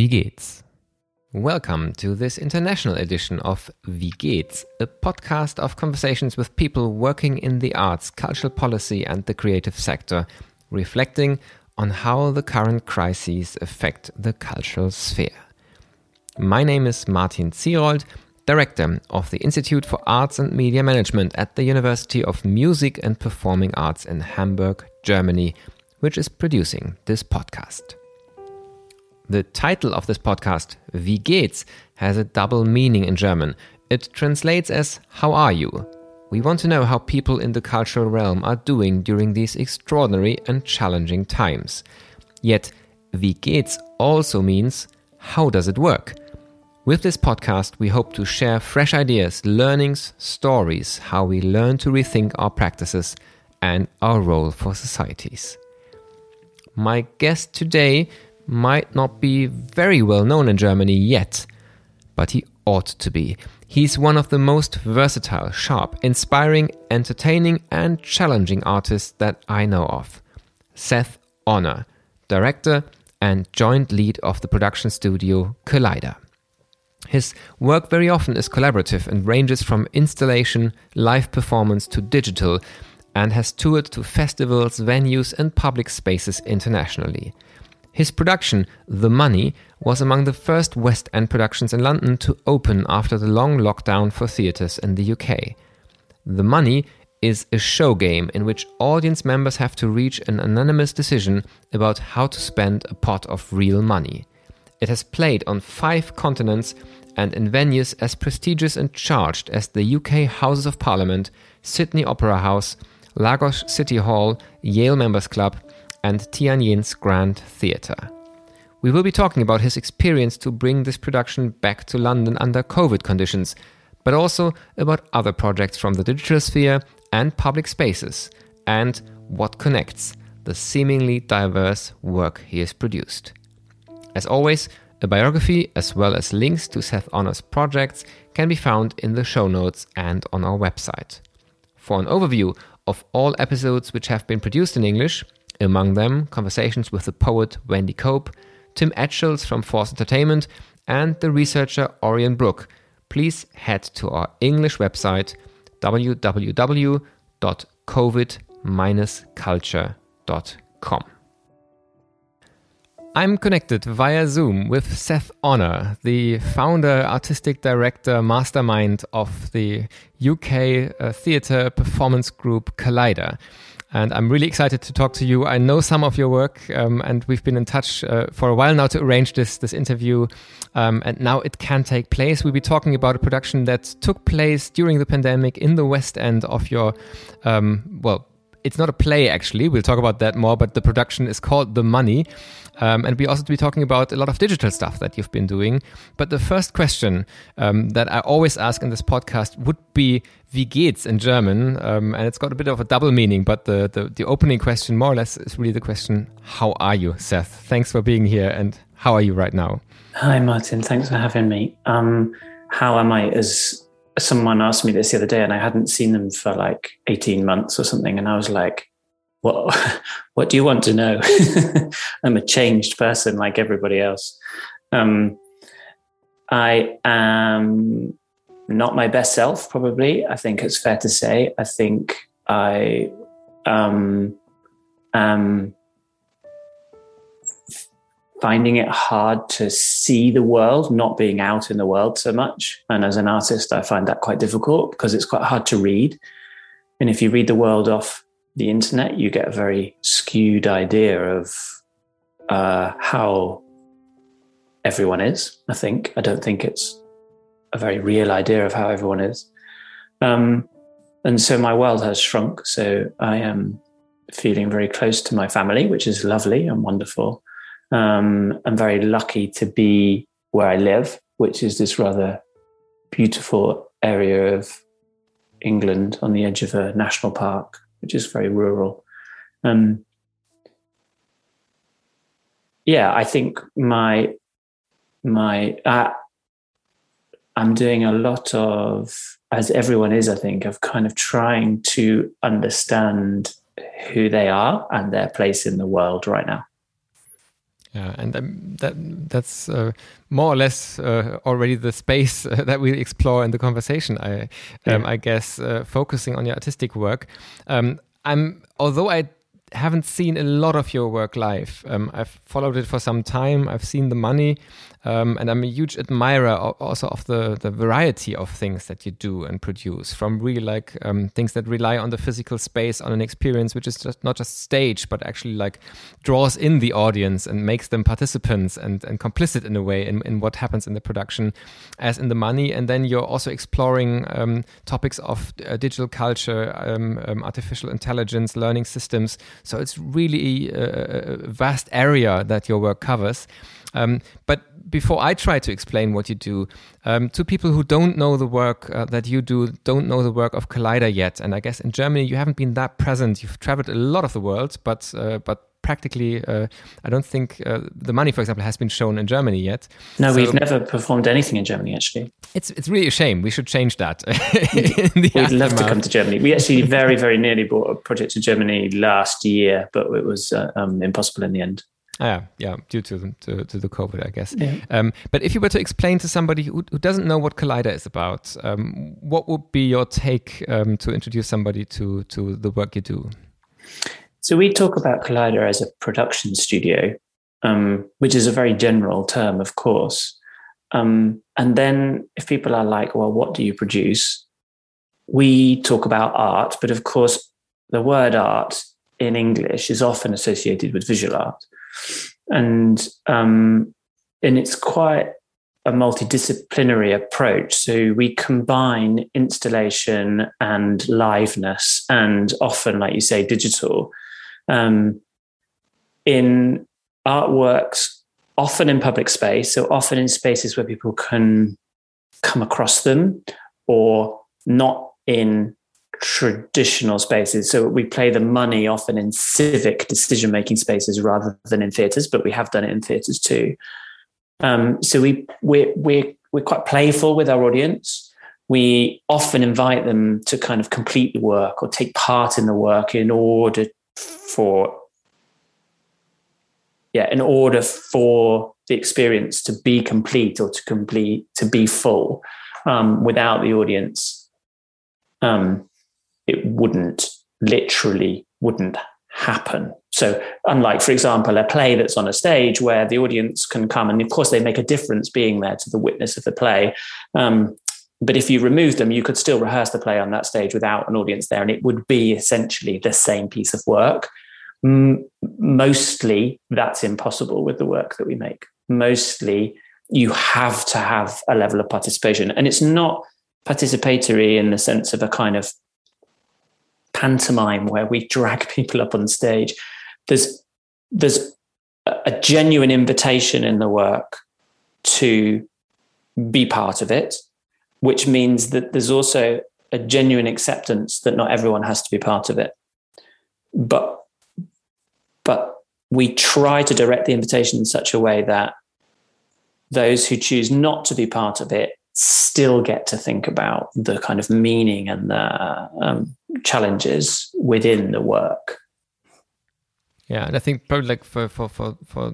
Wie geht's? Welcome to this international edition of Wie geht's, a podcast of conversations with people working in the arts, cultural policy, and the creative sector, reflecting on how the current crises affect the cultural sphere. My name is Martin Zierold, Director of the Institute for Arts and Media Management at the University of Music and Performing Arts in Hamburg, Germany, which is producing this podcast. The title of this podcast, Wie geht's, has a double meaning in German. It translates as How are you? We want to know how people in the cultural realm are doing during these extraordinary and challenging times. Yet, Wie geht's also means How does it work? With this podcast, we hope to share fresh ideas, learnings, stories, how we learn to rethink our practices and our role for societies. My guest today might not be very well known in Germany yet, but he ought to be. He's one of the most versatile, sharp, inspiring, entertaining, and challenging artists that I know of. Seth Honnor, director and joint lead of the production studio Kaleider. His work very often is collaborative and ranges from installation, live performance to digital, and has toured to festivals, venues, and public spaces internationally. His production, The Money, was among the first West End productions in London to open after the long lockdown for theatres in the UK. The Money is a show game in which audience members have to reach an anonymous decision about how to spend a pot of real money. It has played on five continents and in venues as prestigious and charged as the UK Houses of Parliament, Sydney Opera House, Lagos City Hall, Yale Members Club, and Tianjin's Grand Theatre. We will be talking about his experience to bring this production back to London under COVID conditions, but also about other projects from the digital sphere and public spaces, and what connects the seemingly diverse work he has produced. As always, a biography as well as links to Seth Honnor's projects can be found in the show notes and on our website. For an overview of all episodes which have been produced in English, among them conversations with the poet Wendy Cope, Tim Etchells from Forced Entertainment, and the researcher Orian Brook, please head to our English website www.covid-culture.com. I'm connected via Zoom with Seth Honnor, the founder, artistic director, mastermind of the UK uh, theatre performance group Kaleider. And I'm really excited to talk to you. I know some of your work, um, and we've been in touch uh, for a while now to arrange this this interview. Um, and now it can take place. We'll be talking about a production that took place during the pandemic in the West End of your, um, well, it's not a play actually. We'll talk about that more. But the production is called The Money, um, and we also be talking about a lot of digital stuff that you've been doing. But the first question um, that I always ask in this podcast would be "Wie geht's" in German, um, and it's got a bit of a double meaning. But the, the the opening question, more or less, is really the question: How are you, Seth? Thanks for being here, and how are you right now? Hi, Martin. Thanks for having me. Um, how am I? As someone asked me this the other day, and I hadn't seen them for like eighteen months or something, and I was like, what what do you want to know? I'm a changed person like everybody else. Um, i am not my best self probably i think it's fair to say. I think i um, am finding it hard to see the world not being out in the world so much. And as an artist i find that quite difficult because it's quite hard to read. And if you read the world off the internet, you get a very skewed idea of uh, how everyone is. I think I don't think it's a very real idea of how everyone is, um, and so my world has shrunk. So I am feeling very close to my family, which is lovely and wonderful. Um, I'm very lucky to be where I live, which is this rather beautiful area of England on the edge of a national park which is very rural. Um, yeah, I think my my uh, I'm doing a lot of, as everyone is, I think, of kind of trying to understand who they are and their place in the world right now. Yeah, and um, that that's uh, more or less uh, already the space uh, that we explore in the conversation. I um, yeah. I guess uh, focusing on your artistic work. Um, I'm although I haven't seen a lot of your work live. Um, I've followed it for some time. I've seen the money, um, and I'm a huge admirer also of the, the variety of things that you do and produce, from really like um, things that rely on the physical space, on an experience which is just not just stage, but actually like draws in the audience and makes them participants and, and complicit in a way in, in what happens in the production, as in the money. And then you're also exploring um, topics of uh, digital culture, um, um, artificial intelligence, learning systems. So it's really a, a vast area that your work covers. Um, but before I try to explain what you do, um, to people who don't know the work uh, that you do, don't know the work of Kaleider yet, and I guess in Germany you haven't been that present. You've traveled a lot of the world, but uh, but practically, uh, I don't think uh, the money, for example, has been shown in Germany yet. No, so we've never performed anything in Germany. Actually, it's it's really a shame. We should change that. We'd aftermath. love to come to Germany. We actually very very nearly brought a project to Germany last year, but it was uh, um, impossible in the end. Yeah, yeah, due to the, to, to the COVID, I guess. Yeah. Um, but if you were to explain to somebody who, who doesn't know what Kaleider is about, um, what would be your take um, to introduce somebody to to the work you do? So we talk about Kaleider as a production studio, um, which is a very general term, of course. Um, and then if people are like, "Well, what do you produce?" We talk about art, but of course, the word art in English is often associated with visual art and um, and it's quite a multidisciplinary approach. So we combine installation and liveness, and often, like you say, digital. Um, in artworks, often in public space, so often in spaces where people can come across them, or not in traditional spaces. So we play the money often in civic decision making spaces rather than in theatres, but we have done it in theatres too. Um, so we we're, we're we're quite playful with our audience. We often invite them to kind of complete the work or take part in the work in order for yeah, in order for the experience to be complete or to complete to be full. Um, without the audience um, it wouldn't literally wouldn't happen. So, unlike, for example, a play that's on a stage where the audience can come, and of course, they make a difference being there to the witness of the play. Um, but if you remove them, you could still rehearse the play on that stage without an audience there, and it would be essentially the same piece of work. Mostly, that's impossible with the work that we make. Mostly, you have to have a level of participation, and it's not participatory in the sense of a kind of pantomime where we drag people up on stage. There's there's a genuine invitation in the work to be part of it, which means that there's also a genuine acceptance that not everyone has to be part of it. But but we try to direct the invitation in such a way that those who choose not to be part of it still get to think about the kind of meaning and the um, challenges within the work. Yeah, and I think probably like for for for for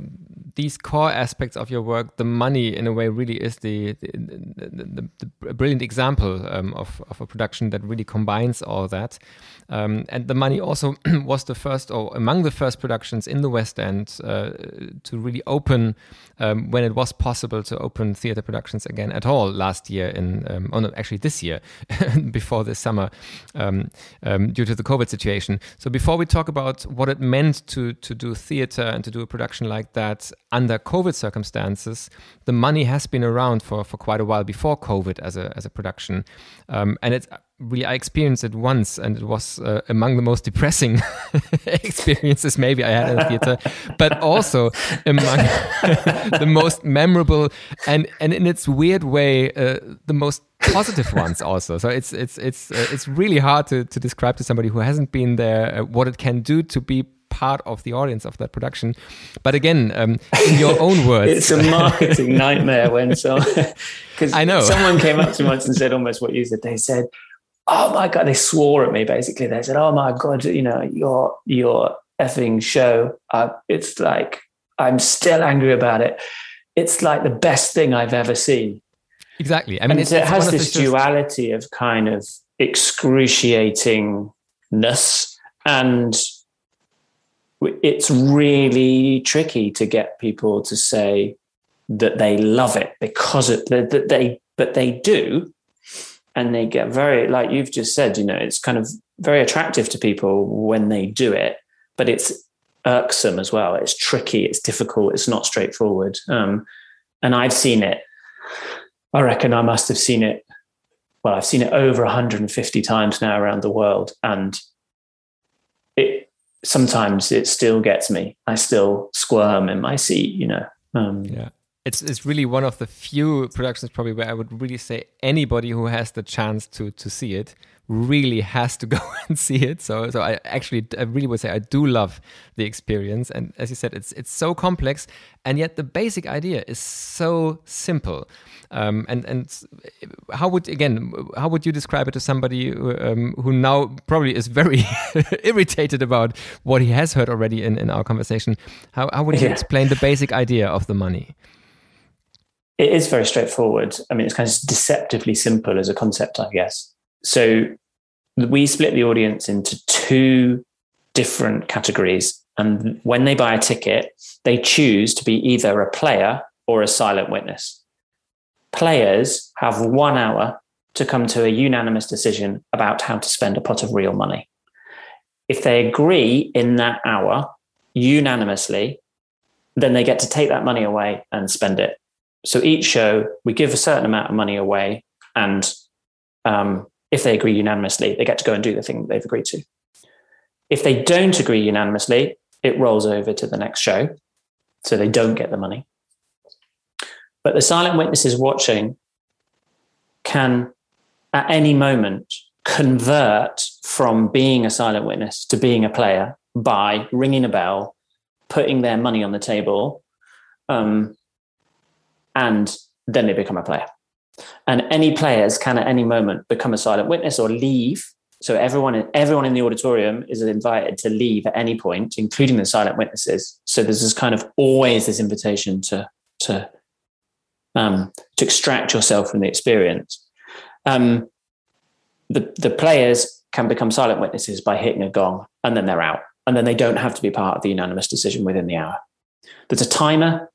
these core aspects of your work, the money in a way really is the the, the, the brilliant example um, of of a production that really combines all that. Um, and the money also was the first or among the first productions in the West End uh, to really open um, when it was possible to open theater productions again at all last year in um, oh no actually this year before this summer um, um, due to the COVID situation. So before we talk about what it meant to to do theater and to do a production like that under COVID circumstances, the money has been around for for quite a while before COVID as a as a production, um, and it's really I experienced it once, and it was uh, among the most depressing experiences maybe I had in the theater, but also among the most memorable and and in its weird way uh, the most positive ones also. So it's it's it's uh, it's really hard to to describe to somebody who hasn't been there uh, what it can do to be part of the audience of that production. But again, um, in your own words, it's a marketing nightmare when so because I know someone came up to me once and said almost what you said. They said oh my god, they swore at me basically. They said, oh my god, you know, your your effing show, uh, it's like I'm still angry about it. It's like the best thing I've ever seen. Exactly. I mean, it has this duality of kind of excruciatingness and it's really tricky to get people to say that they love it because it, that they but they do. And they get very like you've just said you know it's kind of very attractive to people when they do it but it's irksome as well. It's tricky. It's difficult. It's not straightforward. Um, and i've seen it. I reckon i must have seen it well i've seen it over 150 times now around the world. And it sometimes it still gets me. I still squirm in my seat you know um, yeah. It's it's really one of the few productions probably where I would really say anybody who has the chance to to see it really has to go and see it. So so I actually I really would say I do love the experience. And as you said, it's it's so complex, and yet the basic idea is so simple. Um, and and how would again how would you describe it to somebody who, um, who now probably is very irritated about what he has heard already in, in our conversation? How how would you yeah. explain the basic idea of the money? It is very straightforward. I mean, it's kind of deceptively simple as a concept, I guess. So we split the audience into two different categories. And when they buy a ticket, they choose to be either a player or a silent witness. Players have one hour to come to a unanimous decision about how to spend a pot of real money. If they agree in that hour unanimously, then they get to take that money away and spend it so each show, we give a certain amount of money away, and um, if they agree unanimously, they get to go and do the thing that they've agreed to. If they don't agree unanimously, it rolls over to the next show, so they don't get the money. But the silent witnesses watching can, at any moment, convert from being a silent witness to being a player by ringing a bell, putting their money on the table, um, and then they become a player. And any players can at any moment become a silent witness or leave. So everyone, everyone in the auditorium is invited to leave at any point, including the silent witnesses. So there's this kind of always this invitation to to um, to extract yourself from the experience. Um, the the players can become silent witnesses by hitting a gong, and then they're out, and then they don't have to be part of the unanimous decision within the hour. There's a timer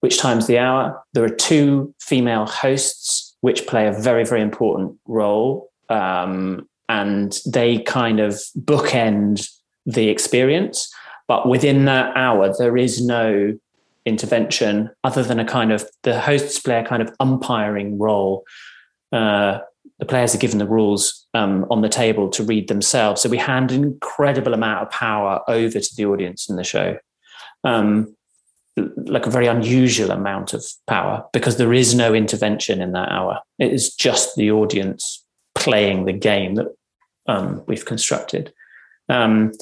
which times the hour. There are two female hosts, which play a very, very important role. Um, and they kind of bookend the experience. But within that hour, there is no intervention other than a kind of the hosts play a kind of umpiring role. Uh, the players are given the rules um, on the table to read themselves. So we hand an incredible amount of power over to the audience in the show. Um, like a very unusual amount of power because there is no intervention in that hour. It is just the audience playing the game that um, we've constructed. Um,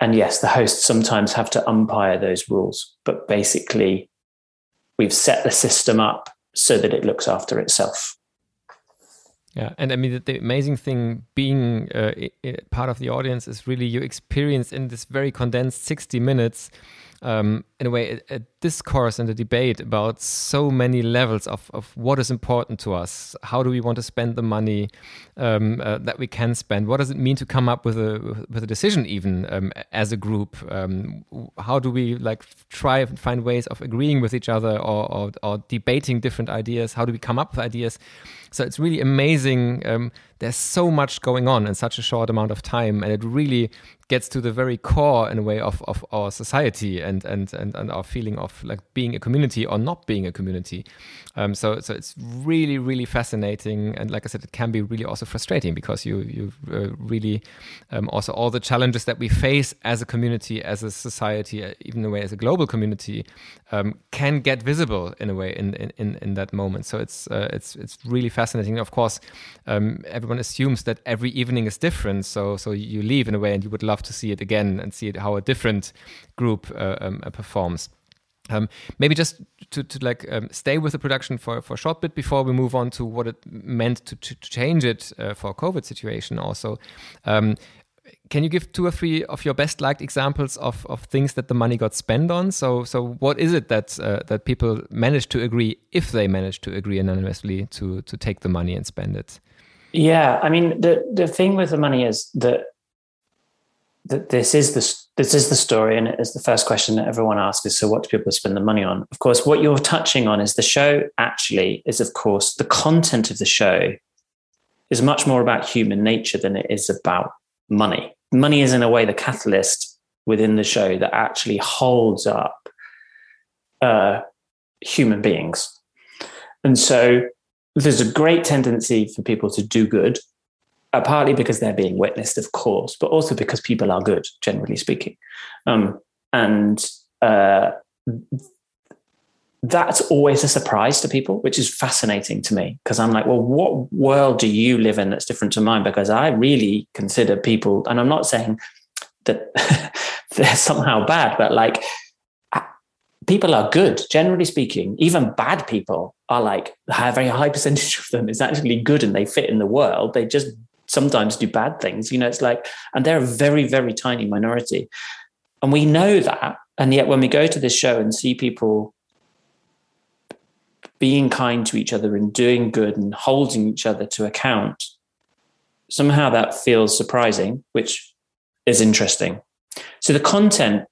and yes, the hosts sometimes have to umpire those rules, but basically, we've set the system up so that it looks after itself. Yeah, and I mean the, amazing thing being uh, part of the audience is really you experience in this very condensed sixty minutes um, in a way, a, a, discourse and a debate about so many levels of, of what is important to us. How do we want to spend the money um, uh, that we can spend? What does it mean to come up with a with a decision, even um, as a group? Um, how do we like try and find ways of agreeing with each other or, or, or, debating different ideas? How do we come up with ideas? So it's really amazing. There's so much going on in such a short amount of time, and it really gets to the very core in a way of, of our society and, and and and our feeling of like being a community or not being a community. Um, so so it's really really fascinating, and like I said, it can be really also frustrating because you you uh, really um, also all the challenges that we face as a community, as a society, uh, even in a way as a global community, um, can get visible in a way in in, in that moment. So it's uh, it's it's really fascinating. Of course, um, everyone assumes that every evening is different. So so you leave in a way, and you would love to see it again and see it how a different group uh, um, uh, performs. Um, maybe just to, to like um, stay with the production for, for a short bit before we move on to what it meant to, to, to change it uh, for COVID situation also. Um, can you give two or three of your best liked examples of, of things that the money got spent on? So so what is it that uh, that people manage to agree if they manage to agree anonymously to to take the money and spend it? Yeah, I mean the the thing with the money is that that this is the this is the story, and it is the first question that everyone asks is so what do people spend the money on? Of course, what you're touching on is the show actually is of course the content of the show is much more about human nature than it is about money. Money is in a way the catalyst within the show that actually holds up uh, human beings, and so there's a great tendency for people to do good, uh, partly because they're being witnessed, of course, but also because people are good, generally speaking. Um, and uh, that's always a surprise to people, which is fascinating to me because I'm like, well, what world do you live in that's different to mine? Because I really consider people, and I'm not saying that they're somehow bad, but like people are good, generally speaking. Even bad people are like a very high percentage of them is actually good and they fit in the world. They just sometimes do bad things. You know, it's like, and they're a very, very tiny minority. And we know that. And yet when we go to this show and see people being kind to each other and doing good and holding each other to account, somehow that feels surprising, which is interesting. So the content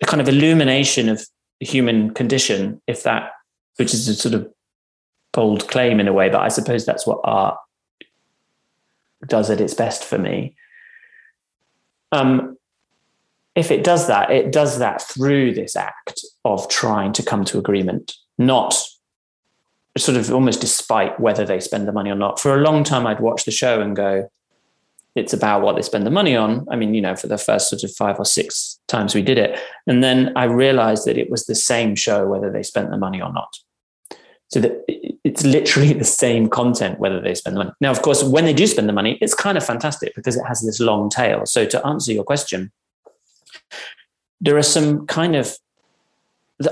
the kind of illumination of the human condition, if that, which is a sort of bold claim in a way, but I suppose that's what art does at its best for me. Um, if it does that, it does that through this act of trying to come to agreement, not sort of almost despite whether they spend the money or not. For a long time, I'd watch the show and go, it's about what they spend the money on. I mean, you know, for the first sort of five or six times we did it. And then I realized that it was the same show whether they spent the money or not. So that it's literally the same content whether they spend the money. Now, of course, when they do spend the money, it's kind of fantastic because it has this long tail. So to answer your question, there are some kind of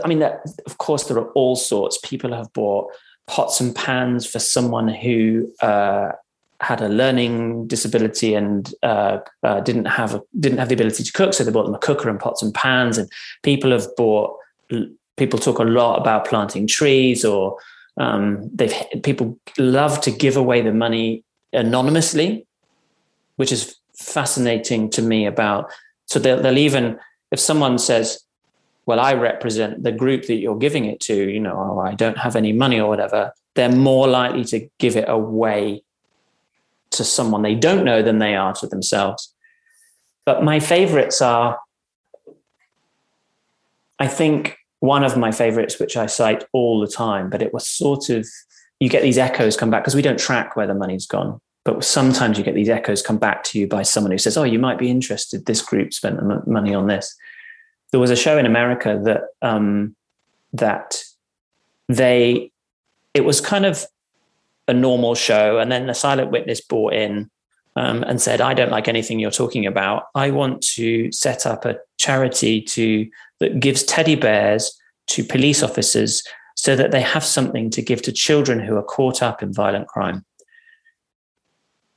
I mean, that, of course, there are all sorts. People have bought pots and pans for someone who uh, had a learning disability and uh, uh, didn't have a, didn't have the ability to cook, so they bought them a cooker and pots and pans. And people have bought. People talk a lot about planting trees, or um, they've people love to give away the money anonymously, which is fascinating to me. About so they'll, they'll even if someone says, "Well, I represent the group that you're giving it to," you know, oh, I don't have any money or whatever. They're more likely to give it away to someone they don't know than they are to themselves. But my favorites are, I think, one of my favorites, which I cite all the time, but it was sort of, you get these echoes come back because we don't track where the money's gone. But sometimes you get these echoes come back to you by someone who says, Oh, you might be interested. This group spent the money on this. There was a show in America that, um, that they, it was kind of a normal show, and then the silent witness brought in um, and said, "I don't like anything you're talking about. I want to set up a charity to that gives teddy bears to police officers so that they have something to give to children who are caught up in violent crime."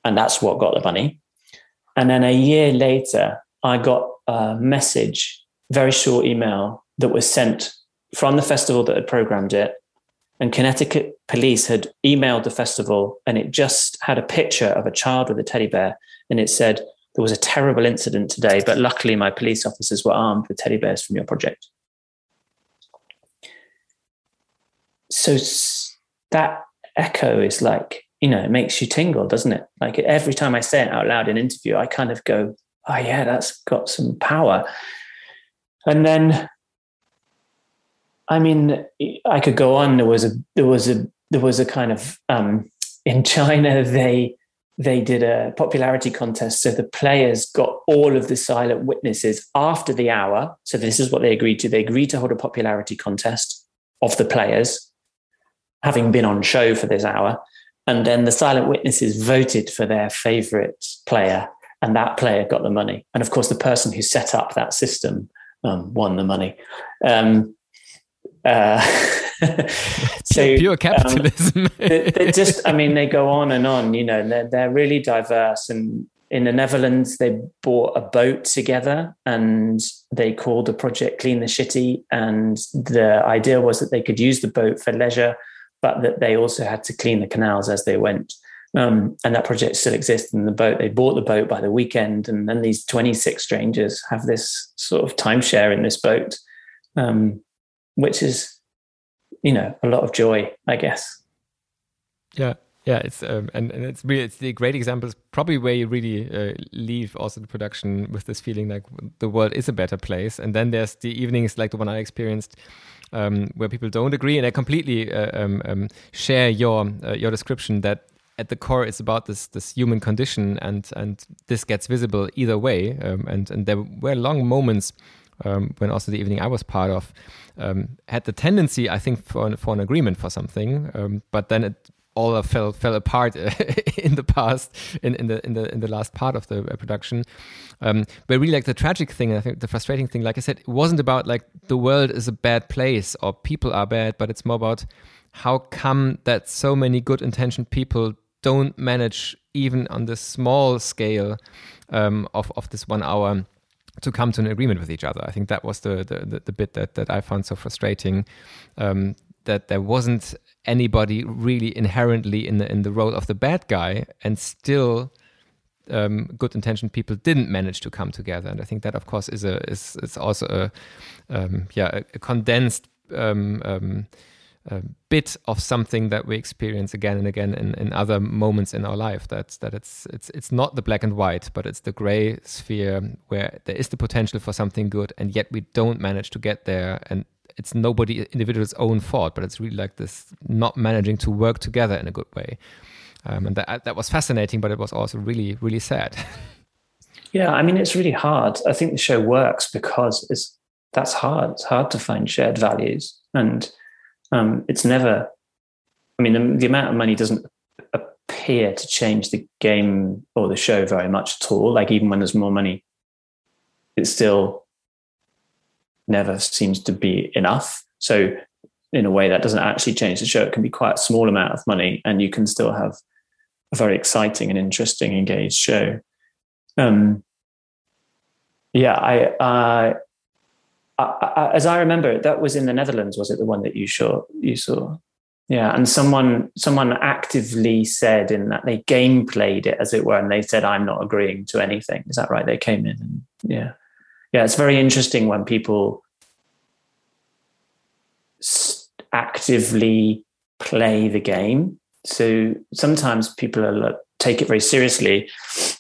And that's what got the money. And then a year later, I got a message, very short email that was sent from the festival that had programmed it and Connecticut police had emailed the festival and it just had a picture of a child with a teddy bear. And it said, There was a terrible incident today, but luckily my police officers were armed with teddy bears from your project. So that echo is like, you know, it makes you tingle, doesn't it? Like every time I say it out loud in an interview, I kind of go, Oh, yeah, that's got some power. And then I mean, I could go on. There was a there was a there was a kind of um, in China they they did a popularity contest. So the players got all of the silent witnesses after the hour. So this is what they agreed to. They agreed to hold a popularity contest of the players, having been on show for this hour. And then the silent witnesses voted for their favorite player, and that player got the money. And of course, the person who set up that system um, won the money. Um, uh, so pure um, capitalism. um, they, just, I mean, they go on and on. You know, they're they're really diverse, and in the Netherlands, they bought a boat together and they called the project Clean the Shitty. And the idea was that they could use the boat for leisure, but that they also had to clean the canals as they went. Um, and that project still exists in the boat. They bought the boat by the weekend, and then these 26 strangers have this sort of timeshare in this boat, um, which is, you know, a lot of joy, I guess. Yeah, yeah, it's um, and, and it's really it's the great example. probably where you really uh, leave also the production with this feeling like the world is a better place. And then there's the evenings like the one I experienced, um, where people don't agree, and I completely uh, um, um share your uh, your description that at the core it's about this this human condition, and and this gets visible either way. Um, and and there were long moments um, when also the evening I was part of um, had the tendency, I think, for for an agreement for something, um, but then it all fell fell apart in the past in, in the in the in the last part of the uh, production. Um, but really, like the tragic thing, I think the frustrating thing, like I said, it wasn't about like the world is a bad place or people are bad, but it's more about how come that so many good intentioned people don't manage even on the small scale um, of of this one hour to come to an agreement with each other. I think that was the the, the bit that, that I found so frustrating. Um, that there wasn't anybody really inherently in the in the role of the bad guy, and still um, good intentioned people didn't manage to come together. And I think that, of course, is a is, is also a um, yeah a, a condensed. A bit of something that we experience again and again in, in other moments in our life. That that it's it's it's not the black and white, but it's the gray sphere where there is the potential for something good, and yet we don't manage to get there. And it's nobody individual's own fault, but it's really like this not managing to work together in a good way. Um, and that that was fascinating, but it was also really really sad. yeah, I mean, it's really hard. I think the show works because it's that's hard. It's hard to find shared values, and um, it's never. I mean, the, the amount of money doesn't appear to change the game or the show very much at all. Like even when there's more money, it still never seems to be enough. So in a way that doesn't actually change the show. It can be quite a small amount of money and you can still have a very exciting and interesting, engaged show. Um, yeah, I, uh, I, I, as I remember, that was in the Netherlands. Was it the one that you saw? You saw, yeah. And someone, someone actively said in that they game played it, as it were, and they said, "I'm not agreeing to anything." Is that right? They came in, and yeah yeah, it's very interesting when people actively play the game. So sometimes people are, take it very seriously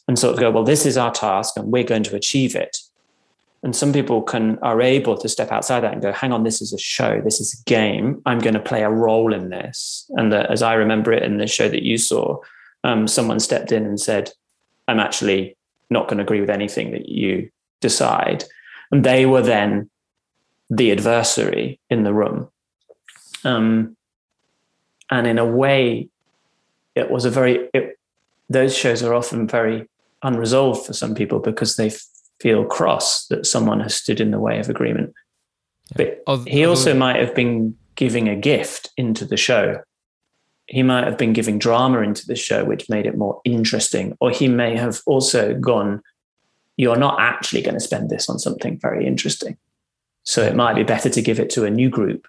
and sort of go, well, this is our task and we're going to achieve it. And some people can are able to step outside that and go, hang on, this is a show, this is a game. I'm going to play a role in this. And the, as I remember it in the show that you saw, um, someone stepped in and said, I'm actually not going to agree with anything that you decide. And they were then the adversary in the room. Um, and in a way, it was a very, it, those shows are often very unresolved for some people because they feel cross that someone has stood in the way of agreement. Yeah. But he also might have been giving a gift into the show. He might have been giving drama into the show, which made it more interesting. Or he may have also gone you're not actually going to spend this on something very interesting. So it might be better to give it to a new group.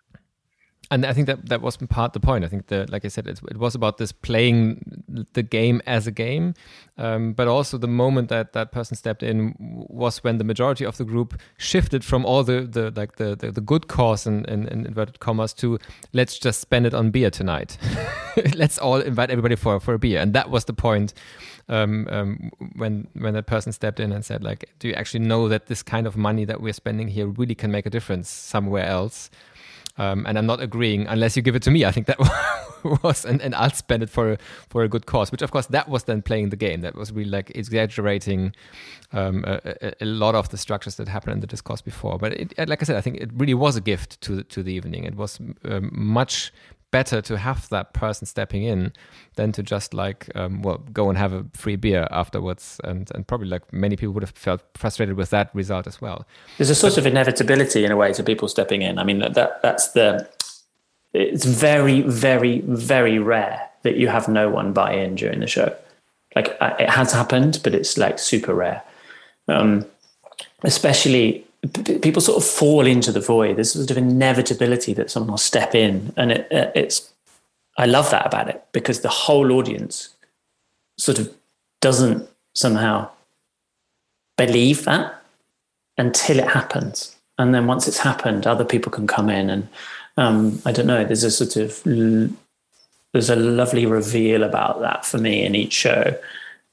And I think that that was part the point. I think that, like I said, it, it was about this playing the game as a game, um, but also the moment that that person stepped in was when the majority of the group shifted from all the, the like the, the, the good cause in, in, in, inverted commas to let's just spend it on beer tonight. let's all invite everybody for for a beer, and that was the point um, um, when when that person stepped in and said like, do you actually know that this kind of money that we're spending here really can make a difference somewhere else? Um, and I'm not agreeing unless you give it to me. I think that was, and, and I'll spend it for for a good cause. Which of course that was then playing the game. That was really like exaggerating um, a, a, lot of the structures that happened in the discourse before. But it, like I said, I think it really was a gift to to the evening. It was um, much better to have that person stepping in than to just like um, well go and have a free beer afterwards. And and probably like many people would have felt frustrated with that result as well. There's a sort but, of inevitability in a way to people stepping in. I mean that that's the it's very very very rare that you have no one buy in during the show. Like it has happened, but it's like super rare. Um, especially people sort of fall into the void. There's sort of inevitability that someone will step in, and it, it's. I love that about it because the whole audience sort of doesn't somehow believe that until it happens, and then once it's happened, other people can come in and um, I don't know. There's a sort of there's a lovely reveal about that for me in each show.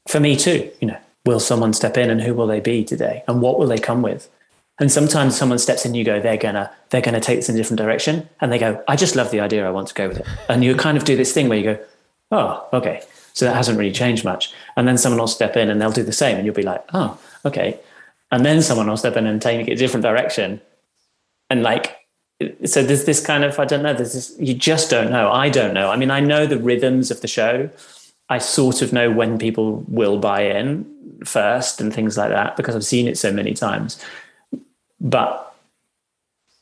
For me too, you know, will someone step in and who will they be today and what will they come with? And sometimes someone steps in, you go, they're gonna they're gonna take this in a different direction, and they go, I just love the idea, I want to go with it. And you kind of do this thing where you go, oh, okay, so that hasn't really changed much. And then someone will step in and they'll do the same, and you'll be like, oh, okay. And then someone will step in and take it a different direction, and like so there's this kind of I don't know. There's this you just don't know. I don't know. I mean, I know the rhythms of the show. I sort of know when people will buy in first and things like that because I've seen it so many times. But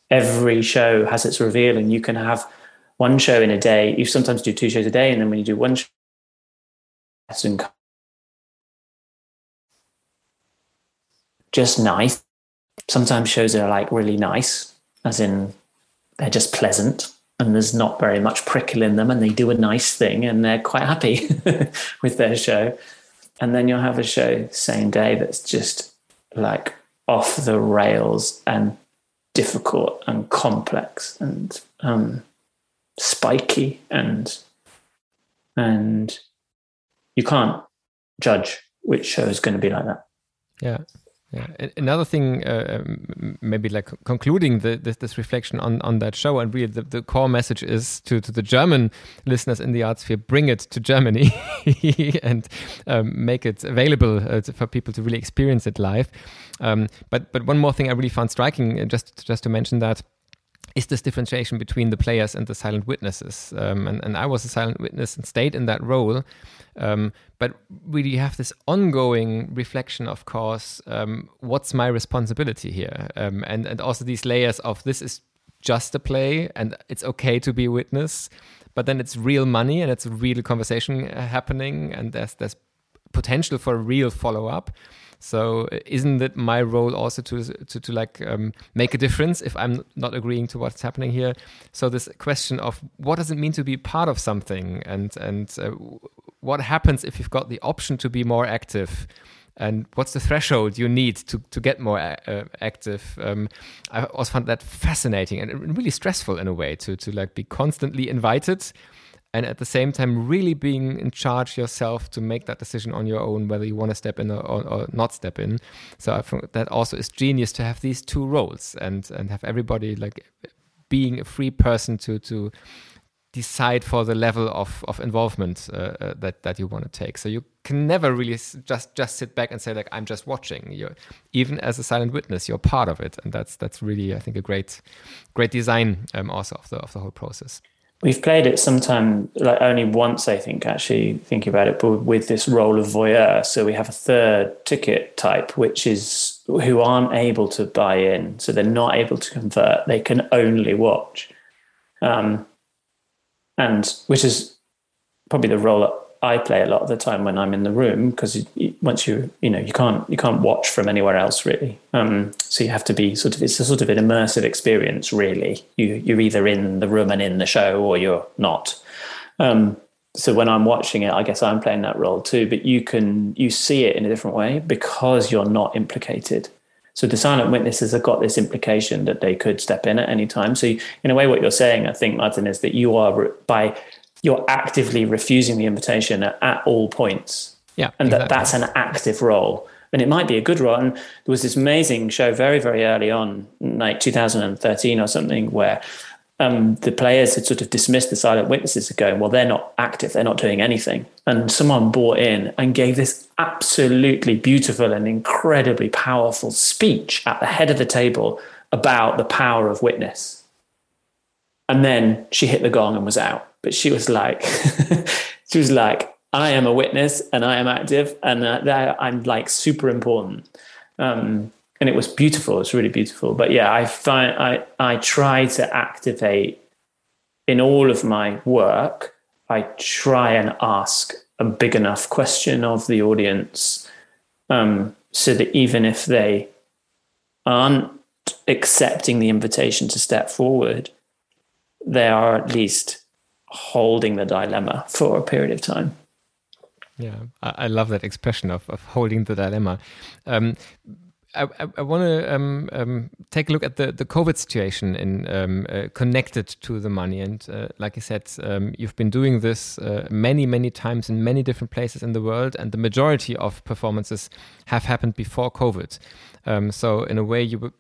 every show has its reveal, and you can have one show in a day. You sometimes do two shows a day, and then when you do one show, just nice. Sometimes shows are like really nice, as in they're just pleasant and there's not very much prickle in them and they do a nice thing and they're quite happy with their show. And then you'll have a show same day that's just like off the rails and difficult and complex and um, spiky and and you can't judge which show is going to be like that. Yeah. Yeah. Another thing, uh, um, maybe like concluding the, this, this, reflection on, on that show, and really the, the, core message is to, to the German listeners in the art sphere bring it to Germany and um, make it available uh, to, for people to really experience it live. Um, but, but one more thing I really found striking, uh, just, just to mention that is this differentiation between the players and the silent witnesses. Um, and, and I was a silent witness and stayed in that role. Um, but really have this ongoing reflection, of course, um, what's my responsibility here? Um, and, and also these layers of this is just a play and it's okay to be a witness, but then it's real money and it's a real conversation uh, happening and there's, there's potential for real follow up. So isn't it my role also to to, to like um, make a difference if I'm not agreeing to what's happening here? So this question of what does it mean to be part of something, and and uh, what happens if you've got the option to be more active, and what's the threshold you need to to get more uh, active? Um, I always found that fascinating and really stressful in a way to to like be constantly invited and at the same time really being in charge yourself to make that decision on your own whether you want to step in or, or, not step in so i think that also is genius to have these two roles and and have everybody like being a free person to to decide for the level of, of involvement uh, uh, that that you want to take. So you can never really just just sit back and say like I'm just watching. You even as a silent witness, you're part of it, and that's that's really I think a great great design um, also of the of the whole process. We've played it sometime, like only once, I think, actually, thinking about it, but with this role of voyeur. So we have a third ticket type, which is who aren't able to buy in. So they're not able to convert, they can only watch. Um, and which is probably the role I play a lot of the time when I'm in the room because once you you know you can't you can't watch from anywhere else really. Um, so you have to be sort of it's a sort of an immersive experience really. You you're either in the room and in the show or you're not. Um, so when I'm watching it, I guess I'm playing that role too. But you can you see it in a different way because you're not implicated. So the silent witnesses have got this implication that they could step in at any time. So in a way, what you're saying, I think, Martin, is that you are by you're actively refusing the invitation at, at all points. Yeah. And exactly. that that's an active role. And it might be a good role. And there was this amazing show very, very early on, like 2013 or something, where um, the players had sort of dismissed the silent witnesses as going, well, they're not active, they're not doing anything. And someone bought in and gave this absolutely beautiful and incredibly powerful speech at the head of the table about the power of witness. And then she hit the gong and was out but she was like, she was like, I am a witness and I am active and uh, I'm like super important. Um, and it was beautiful. It's really beautiful. But yeah, I find I I try to activate in all of my work. I try and ask a big enough question of the audience um, so that even if they aren't accepting the invitation to step forward, they are at least holding the dilemma for a period of time. Yeah, I, I love that expression of, of holding the dilemma. Um, I, I, want to um, um, take a look at the, the COVID situation in um, uh, connected to the money. And uh, like I said, um, you've been doing this uh, many, many times in many different places in the world, and the majority of performances have happened before COVID. Um, so in a way, you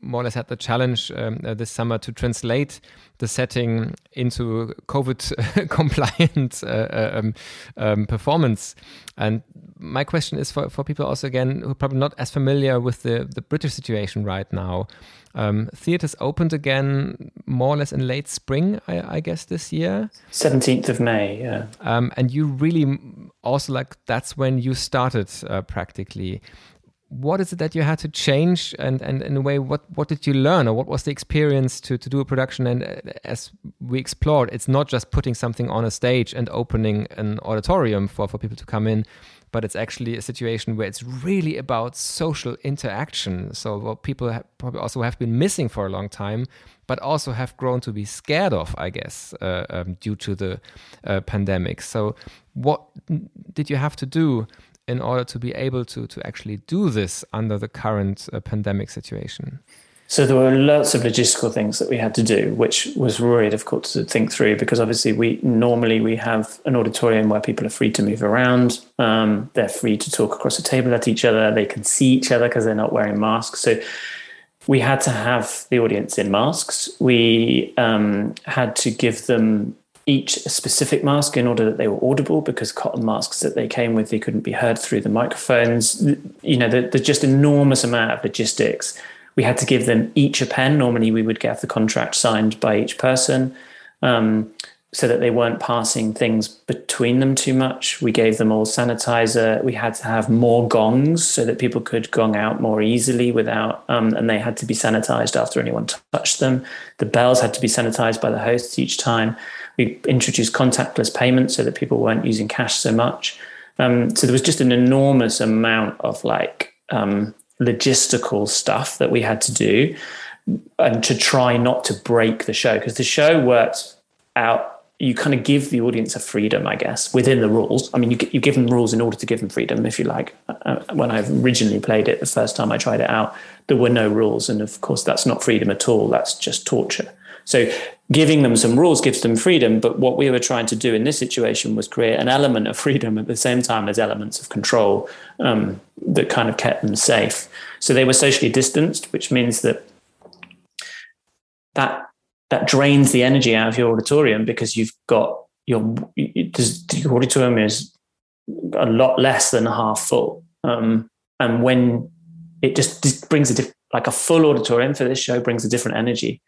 more or less had the challenge um, uh, this summer to translate the setting into COVID compliant uh, uh, um, um, performance. And my question is for, for people also again who are probably not as familiar with the, the British situation right now. Um, theaters opened again more or less in late spring, I, I guess, this year. 17th of May, yeah. Um, and you really also like that's when you started uh, practically what is it that you had to change and, and in a way what, what did you learn or what was the experience to, to do a production? And uh, as we explored it's not just putting something on a stage and opening an auditorium for, for people to come in but it's actually a situation where it's really about social interaction. So what people have, probably also have been missing for a long time but also have grown to be scared of i guess uh, um, due to the uh, pandemic. So what did you have to do in order to be able to to actually do this under the current uh, pandemic situation? So there were lots of logistical things that we had to do, which was really difficult to think through because obviously we normally we have an auditorium where people are free to move around. Um, they're free to talk across the table at each other. They can see each other because they're not wearing masks. So we had to have the audience in masks. We um, had to give them each specific mask in order that they were audible because cotton masks that they came with they couldn't be heard through the microphones. You know there's the just enormous amount of logistics. We had to give them each a pen. Normally we would get the contract signed by each person um, so that they weren't passing things between them too much. We gave them all sanitizer. We had to have more gongs so that people could gong out more easily without um, and they had to be sanitized after anyone touched them. The bells had to be sanitized by the hosts each time we introduced contactless payments so that people weren't using cash so much. Um, so there was just an enormous amount of like um, logistical stuff that we had to do and to try not to break the show because the show worked out you kind of give the audience a freedom, I guess, within the rules. I mean, you, you give them rules in order to give them freedom, if you like. Uh, uh, when I originally played it, the first time I tried it out, there were no rules. And of course, that's not freedom at all. That's just torture. So giving them some rules gives them freedom. But what we were trying to do in this situation was create an element of freedom at the same time as elements of control um, that kind of kept them safe. So they were socially distanced, which means that that that drains the energy out of your auditorium because you've got your auditorium is a lot less than half full. Um, and when it just, just brings a diff- like a full auditorium for this show brings a different energy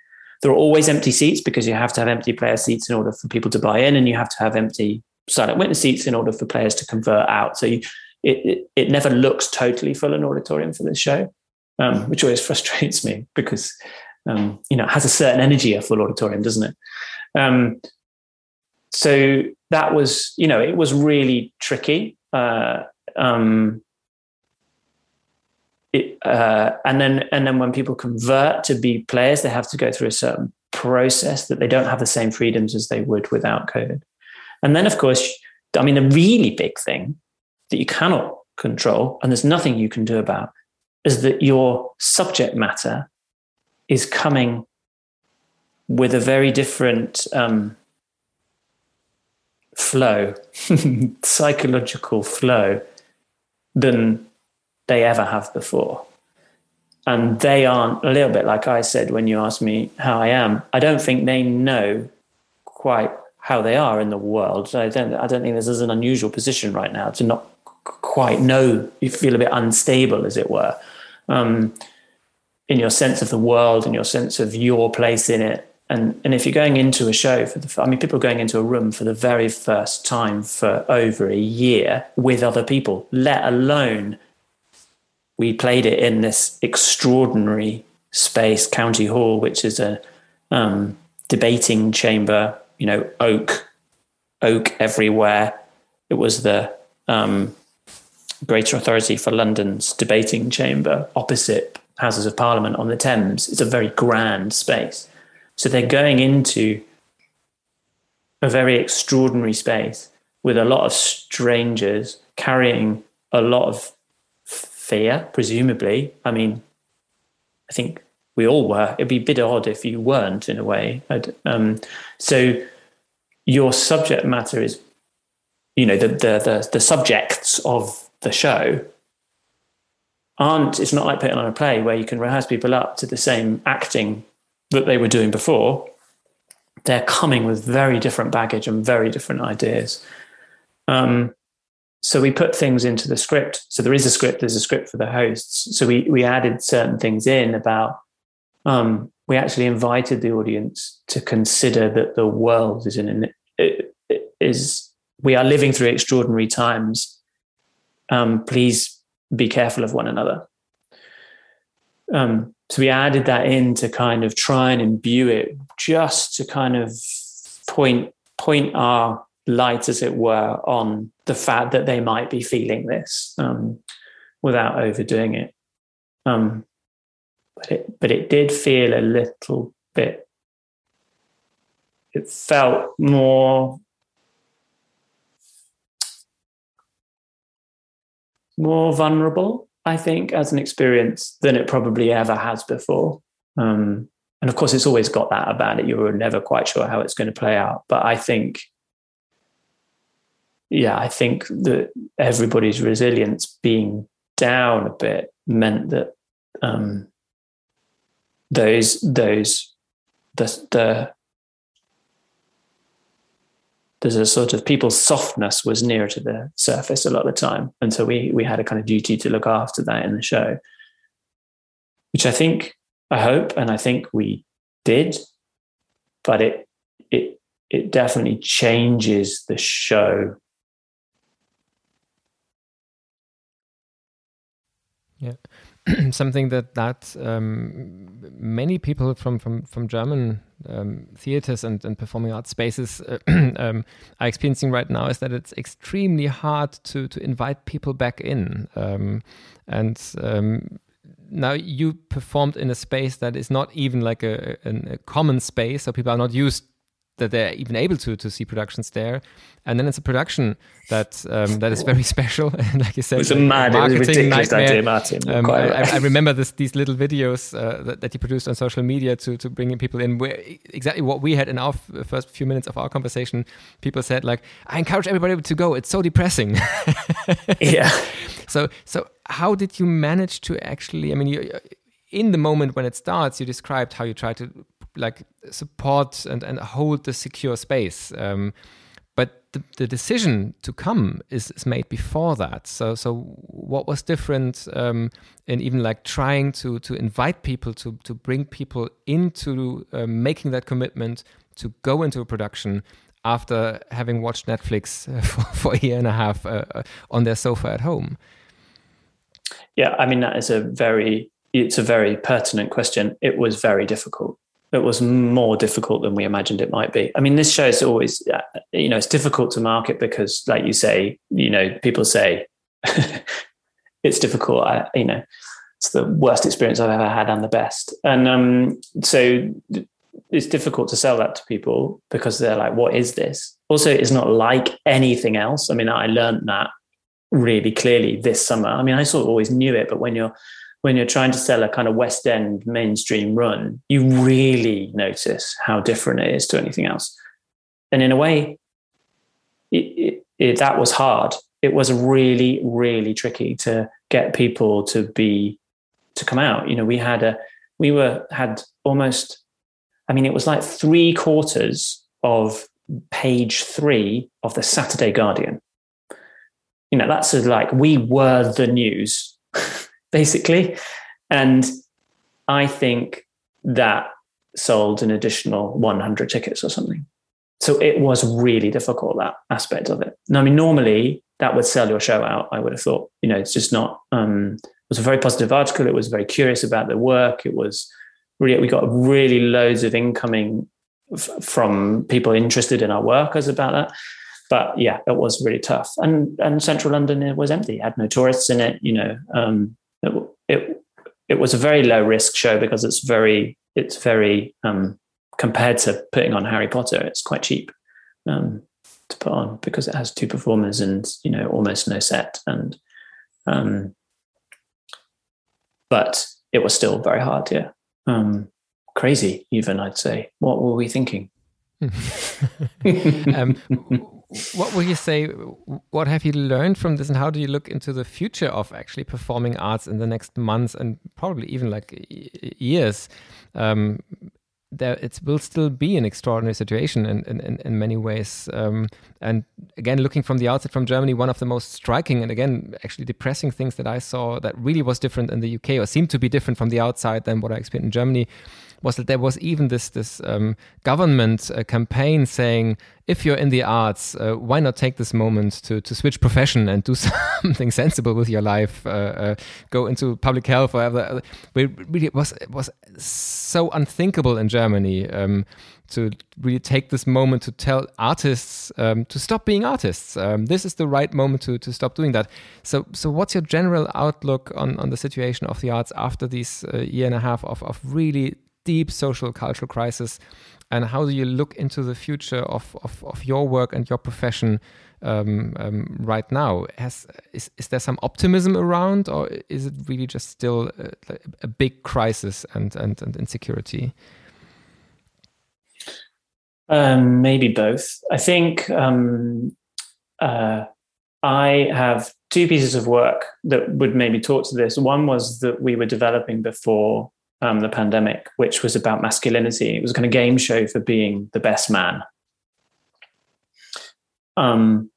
there are always empty seats because you have to have empty player seats in order for people to buy in, and you have to have empty silent witness seats in order for players to convert out. So you, it, it, it never looks totally full an auditorium for this show, um, which always frustrates me because um, you know it has a certain energy a full auditorium, doesn't it? Um, so that was you know it was really tricky. Uh, um, it, uh, and then and then when people convert to be players, they have to go through a certain process that they don't have the same freedoms as they would without COVID. And then, of course, I mean, the really big thing that you cannot control, and there's nothing you can do about, is that your subject matter is coming with a very different um, flow, psychological flow than they ever have before. And they aren't a little bit like I said when you asked me how I am. I don't think they know quite how they are in the world. I don't. I don't think this is an unusual position right now to not quite know. You feel a bit unstable, as it were, um, in your sense of the world and your sense of your place in it. And and if you're going into a show for the, I mean, people are going into a room for the very first time for over a year with other people, let alone we played it in this extraordinary space, County Hall, which is a um, debating chamber. You know, oak, oak everywhere. It was the um, Greater Authority for London's debating chamber opposite Houses of Parliament on the Thames. It's a very grand space. So they're going into a very extraordinary space with a lot of strangers carrying a lot of fear, presumably. I mean, I think we all were. It'd be a bit odd if you weren't, in a way. Um, so your subject matter is, you know, the, the the the subjects of the show aren't. It's not like putting on a play where you can rehearse people up to the same acting that they were doing before. They're coming with very different baggage and very different ideas. Um, so we put things into the script. So there is a script. There's a script for the hosts. So we we added certain things in about. Um, we actually invited the audience to consider that the world is in an is we are living through extraordinary times. Um, please be careful of one another. Um, so we added that in to kind of try and imbue it, just to kind of point point our light, as it were, on the fact that they might be feeling this um, without overdoing it. Um, but it, but it did feel a little bit. It felt more more vulnerable, I think, as an experience than it probably ever has before. Um, and of course, it's always got that about it. You're never quite sure how it's going to play out. But I think yeah, I think that everybody's resilience being down a bit meant that um, those those the the there's a sort of people's softness was nearer to the surface a lot of the time, and so we we had a kind of duty to look after that in the show, which I think I hope and I think we did, but it it it definitely changes the show Yeah, something that that um, many people from from from German um, theaters and, and performing arts spaces uh, um, are experiencing right now is that it's extremely hard to to invite people back in, um, and um, now you performed in a space that is not even like a, a, a common space, so people are not used that they're even able to to see productions there, and then it's a production that um, that is very special. and like you said, it was a mad, marketing it was ridiculous nightmare. idea, Martin. Um, I, I, remember this, these little videos uh, that, that, you produced on social media to to bring people in. Where exactly what we had in our first few minutes of our conversation, people said like, "I encourage everybody to go. It's so depressing." yeah. So so how did you manage to actually? I mean, you, in the moment when it starts, you described how you try to like support and, and hold the secure space. Um, but the, the decision to come is, is made before that. So so what was different um, in even like trying to to invite people to to bring people into uh, making that commitment to go into a production after having watched Netflix for, for, a year and a half uh, uh, on their sofa at home. Yeah, I mean that is a very it's a very pertinent question. It was very difficult it was more difficult than we imagined it might be. I mean, this show is always, uh, you know, it's difficult to market because, like you say, you know, people say it's difficult. I, you know, it's the worst experience I've ever had and the best. And um, so it's difficult to sell that to people because they're like, what is this? Also, it's not like anything else. I mean, I learned that really clearly this summer. I mean, I sort of always knew it, but when you're when you're trying to sell a kind of West End mainstream run, you really notice how different it is to anything else. And in a way, it, it, it, that was hard. It was really, really tricky to get people to be to come out. You know, we had a we were had almost. I mean, it was like three quarters of page three of the Saturday Guardian. You know, that's like we were the news basically. And I think that sold an additional 100 tickets or something. So it was really difficult, that aspect of it. Now, I mean, normally that would sell your show out, I would have thought. You know, it's just not, um, it was a very positive article. It was very curious about the work. It was really, we got really loads of incoming f- from people interested in our work as about that. but yeah, it was really tough. And and central London was empty; it had no tourists in it. You know, um, it, it it was a very low risk show because it's very it's very um, compared to putting on Harry Potter, it's quite cheap um, to put on because it has two performers and you know almost no set and um, but it was still very hard. Yeah, um, crazy even I'd say. What were we thinking? um, what would you say? What have you learned from this, and how do you look into the future of actually performing arts in the next months and probably even like years? Um, there it will still be an extraordinary situation in, in, in many ways. Um, and again, looking from the outside from Germany, one of the most striking and again, actually depressing things that I saw that really was different in the UK or seemed to be different from the outside than what I experienced in Germany was that there was even this this um, government uh, campaign saying, if you're in the arts, uh, why not take this moment to to switch profession and do something sensible with your life, uh, uh go into public health, whatever. It really was it was so unthinkable in Germany. Um, to really take this moment to tell artists um, to stop being artists. Um, this is the right moment to, to stop doing that. So, so what's your general outlook on, on the situation of the arts after this uh, year and a half of, of really deep social cultural crisis and how do you look into the future of, of, of your work and your profession um, um, right now? Has is, is there some optimism around or is it really just still a, a big crisis and, and, and insecurity? Um, maybe both. I think um, uh, i have two pieces of work that would maybe talk to this. One was that we were developing before um, the pandemic, which was about masculinity. It was a kind of game show for being the best man. Um,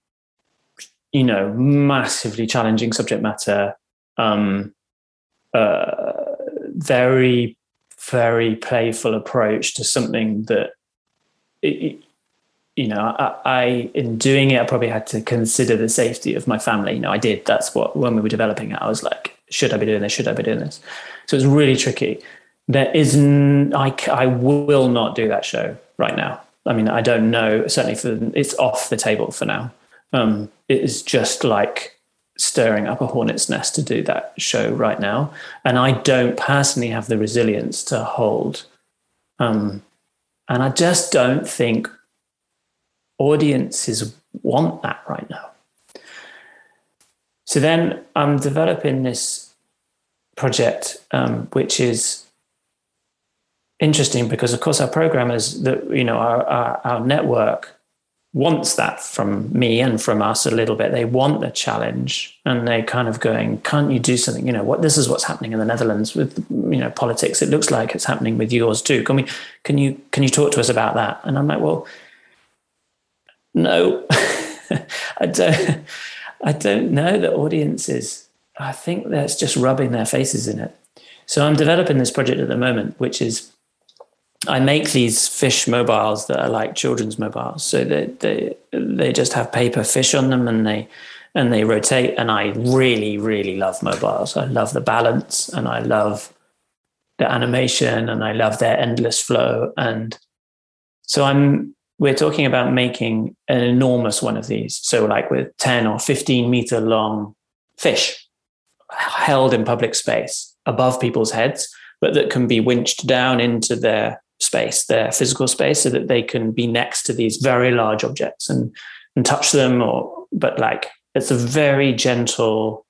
you know, massively challenging subject matter, um, uh, very, very playful approach to something that, it, you know, I, I, in doing it, I probably had to consider the safety of my family. You know, I did. That's what when we were developing it, I was like, should I be doing this? Should I be doing this? So it's really tricky there is n- I, I will not do that show right now. I mean i don't know certainly for it's off the table for now. Um, it is just like stirring up a hornet's nest to do that show right now. And i don't personally have the resilience to hold. Um, and i just don't think audiences want that right now. So then i'm developing this project um, which is interesting because of course our programmers that you know our, our, our network wants that from me and from us a little bit. They want the challenge and they're kind of going can't you do something? You know what this is what's happening in the netherlands with you know politics. It looks like it's happening with yours too. Can we can you can you talk to us about that? And i'm like well no. I don't i don't know the audiences. I think that's just rubbing their faces in it. So i'm developing this project at the moment which is I make these fish mobiles that are like children's mobiles. So they they they just have paper fish on them and they and they rotate. And I really, really love mobiles. I love the balance and I love the animation and I love their endless flow. And so I'm we're talking about making an enormous one of these. So like with 10 or 15 meter long fish held in public space above people's heads, but that can be winched down into their space, their physical space, so that they can be next to these very large objects and and touch them. Or but like it's a very gentle.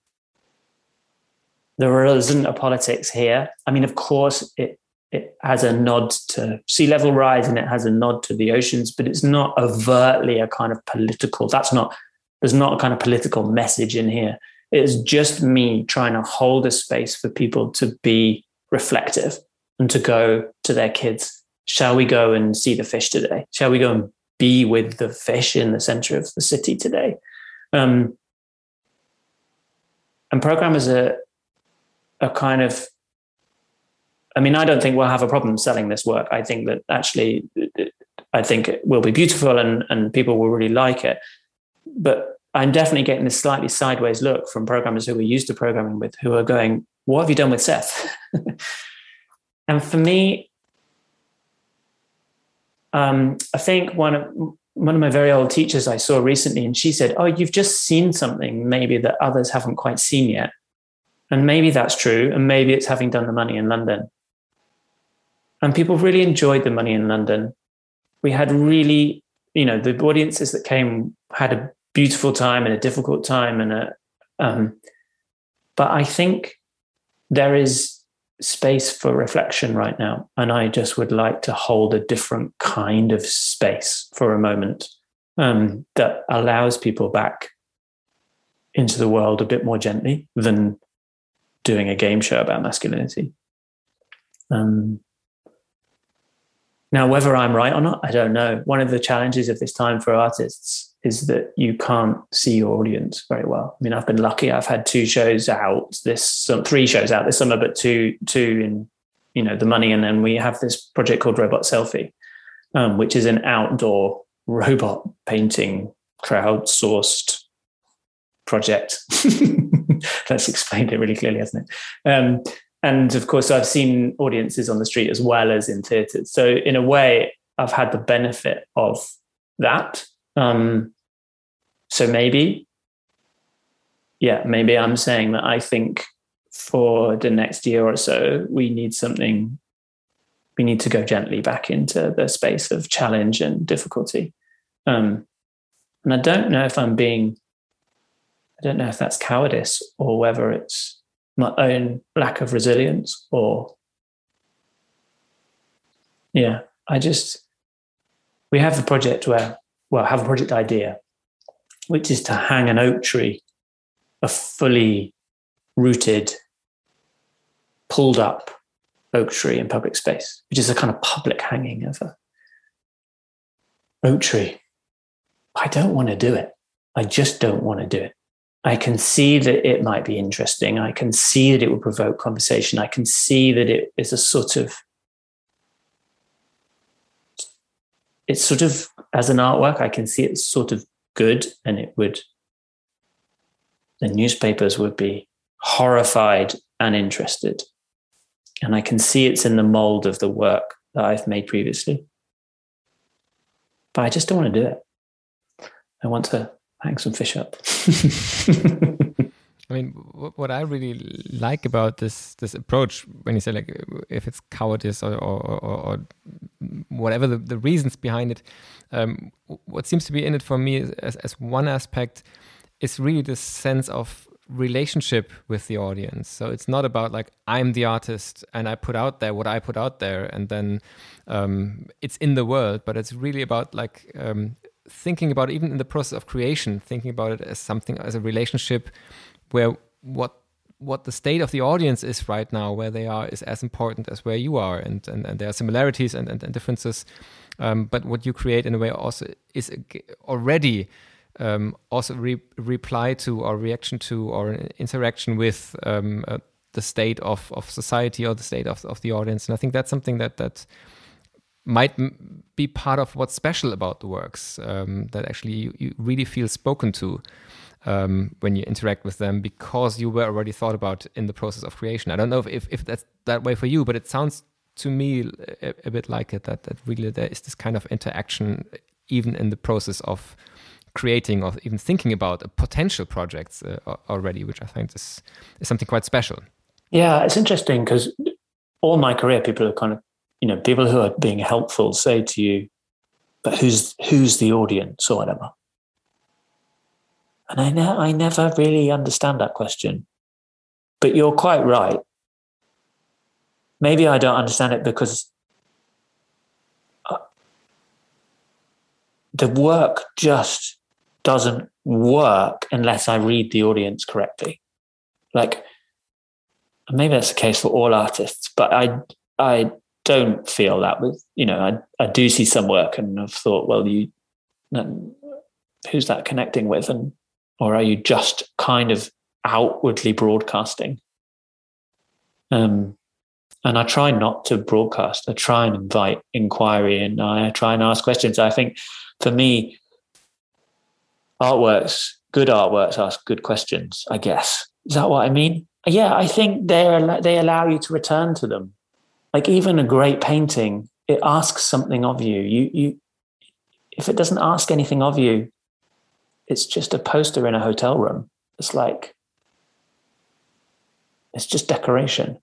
There isn't a politics here. I mean, of course, it it has a nod to sea level rise and it has a nod to the oceans, but it's not overtly a kind of political. That's not. There's not a kind of political message in here. It's just me trying to hold a space for people to be reflective and to go to their kids shall we go and see the fish today? Shall we go and be with the fish in the center of the city today? Um, and programmers are, are kind of, I mean, I don't think we'll have a problem selling this work. I think that actually, I think it will be beautiful and, and people will really like it. But I'm definitely getting this slightly sideways look from programmers who we're used to programming with who are going, What have you done with Seth? and for me, um, I think one of one of my very old teachers I saw recently, and she said, Oh, you've just seen something maybe that others haven't quite seen yet. And maybe that's true. And maybe it's having done the money in London. And people really enjoyed the money in London. We had really, you know, the audiences that came had a beautiful time and a difficult time. And a, um, but I think there is space for reflection right now. And I just would like to hold a different kind of space for a moment um, that allows people back into the world a bit more gently than doing a game show about masculinity. Um, now, whether I'm right or not, I don't know. One of the challenges of this time for artists is that you can't see your audience very well. I mean, I've been lucky; I've had two shows out this, three shows out this summer, but two, two in, you know, the money, and then we have this project called Robot Selfie, um, which is an outdoor robot painting, crowdsourced project. That's explained it really clearly, hasn't it? Um, and of course, I've seen audiences on the street as well as in theatres. So in a way, I've had the benefit of that. Um, so maybe, yeah, maybe I'm saying that I think for the next year or so, we need something. We need to go gently back into the space of challenge and difficulty. Um, and I don't know if I'm being I don't know if that's cowardice or whether it's my own lack of resilience or yeah i just we have a project where well have a project idea which is to hang an oak tree a fully rooted pulled up oak tree in public space which is a kind of public hanging of a oak tree i don't want to do it i just don't want to do it I can see that it might be interesting. I can see that it will provoke conversation. I can see that it is a sort of, it's sort of, as an artwork, I can see it's sort of good and it would, the newspapers would be horrified and interested. And I can see it's in the mold of the work that I've made previously. But I just don't want to do it. I want to hang some fish up. I mean, what I really like about this this approach, when you say like if it's cowardice or or, or, or whatever the, the, reasons behind it, um, what seems to be in it for me as, as one aspect is really this sense of relationship with the audience. So it's not about like I'm the artist and I put out there what I put out there, and then um, it's in the world. But it's really about like um, thinking about it, even in the process of creation, thinking about it as something as a relationship where what what the state of the audience is right now, where they are, is as important as where you are, and and, and there are similarities and, and, and differences. Um, but what you create in a way also is already um, also re reply to or reaction to or interaction with um, uh, the state of, of society or the state of, of the audience. And I think that's something that that might be part of what's special about the works um, that actually you, you, really feel spoken to um, when you interact with them because you were already thought about in the process of creation. I don't know if, if, that's that way for you, but it sounds to me a, a, bit like it that, that really there is this kind of interaction even in the process of creating or even thinking about potential projects uh, already, which I think is, is something quite special. Yeah, it's interesting because all my career, people are kind of you know, people who are being helpful say to you, but who's who's the audience or whatever? And I ne- I never really understand that question. But you're quite right. Maybe I don't understand it because uh, the work just doesn't work unless I read the audience correctly. Like maybe that's the case for all artists, but I I don't feel that with you know I, I do see some work and I've thought well you who's that connecting with and or are you just kind of outwardly broadcasting? Um and I try not to broadcast. I try and invite inquiry and I try and ask questions. I think for me artworks good artworks ask good questions I guess. Is that what I mean? Yeah I think they they allow you to return to them. Like even a great painting, it asks something of you. You you if it doesn't ask anything of you, it's just a poster in a hotel room. It's like, it's just decoration.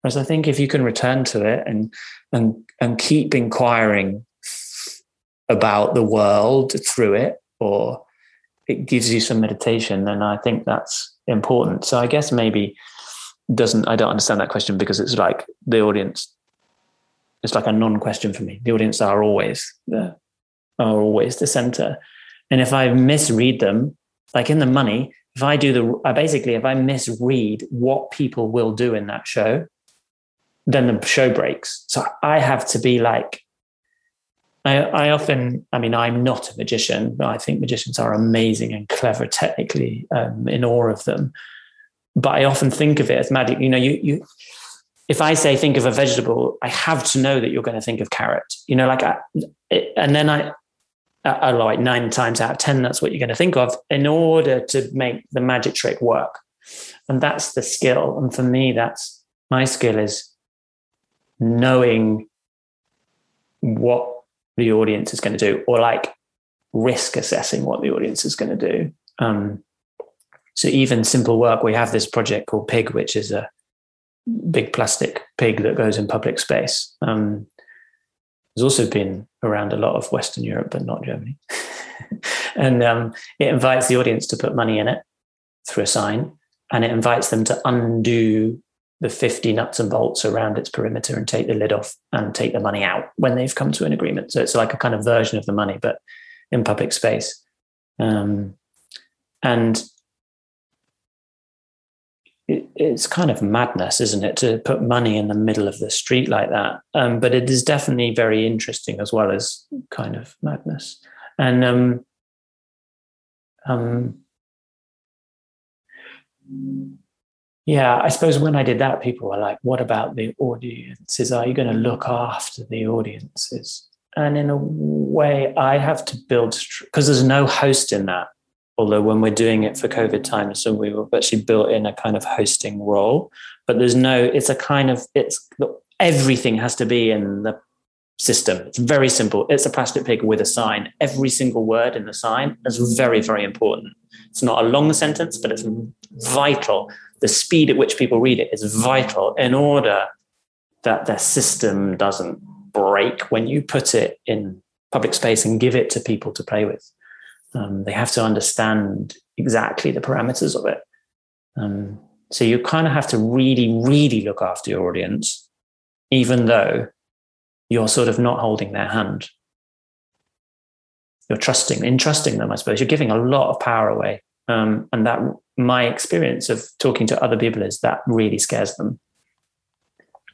Whereas I think if you can return to it and and and keep inquiring about the world through it, or it gives you some meditation, then I think that's important. So I guess maybe doesn't I don't understand that question because it's like the audience it's like a non-question for me. The audience are always the are always the center. And if I misread them, like in the money, if I do the I basically if I misread what people will do in that show, then the show breaks. So I have to be like I, I often, I mean, I'm not a magician, but I think magicians are amazing and clever technically, um, in awe of them. But I often think of it as magic. You know, you you if I say think of a vegetable, I have to know that you're going to think of carrot. You know, like, I, it, and then I, I like nine times out of ten, that's what you're going to think of in order to make the magic trick work. And that's the skill. And for me, that's my skill is knowing what the audience is going to do, or like risk assessing what the audience is going to do. Um, so even simple work, we have this project called Pig, which is a big plastic pig that goes in public space. Um, has also been around a lot of Western Europe, but not Germany. and um, it invites the audience to put money in it through a sign, and it invites them to undo the 50 nuts and bolts around its perimeter and take the lid off and take the money out when they've come to an agreement. So it's like a kind of version of the money, but in public space. Um, and it's kind of madness, isn't it, to put money in the middle of the street like that? Um, but it is definitely very interesting as well as kind of madness. And um, um, yeah, I suppose when I did that, people were like, "What about the audiences? Are you going to look after the audiences?" And in a way, I have to build because there's no host in that although when we're doing it for COVID times, so we were actually built in a kind of hosting role. But there's no, it's a kind of, it's everything has to be in the system. It's very simple. It's a plastic pig with a sign. Every single word in the sign is very, very important. It's not a long sentence, but it's vital. The speed at which people read it is vital in order that their system doesn't break when you put it in public space and give it to people to play with. Um, they have to understand exactly the parameters of it. Um, so you kind of have to really, really look after your audience, even though you're sort of not holding their hand. You're trusting, entrusting them, I suppose. You're giving a lot of power away. Um, and that my experience of talking to other people is that really scares them.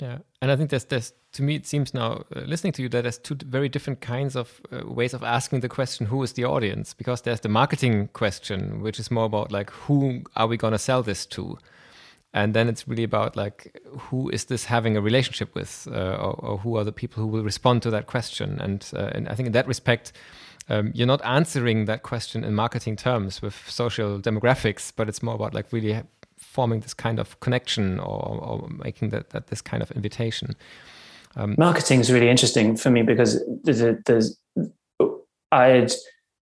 Yeah, and I think there's there's to me it seems now uh, listening to you that there's two very different kinds of uh, ways of asking the question who is the audience? Because there's the marketing question which is more about like who are we going to sell this to? And then it's really about like who is this having a relationship with uh, or, or, who are the people who will respond to that question? And uh, and I think in that respect um, you're not answering that question in marketing terms with social demographics but it's more about like really forming this kind of connection or, or making that, that this kind of invitation. Um, Marketing is really interesting for me because there's, there's I had,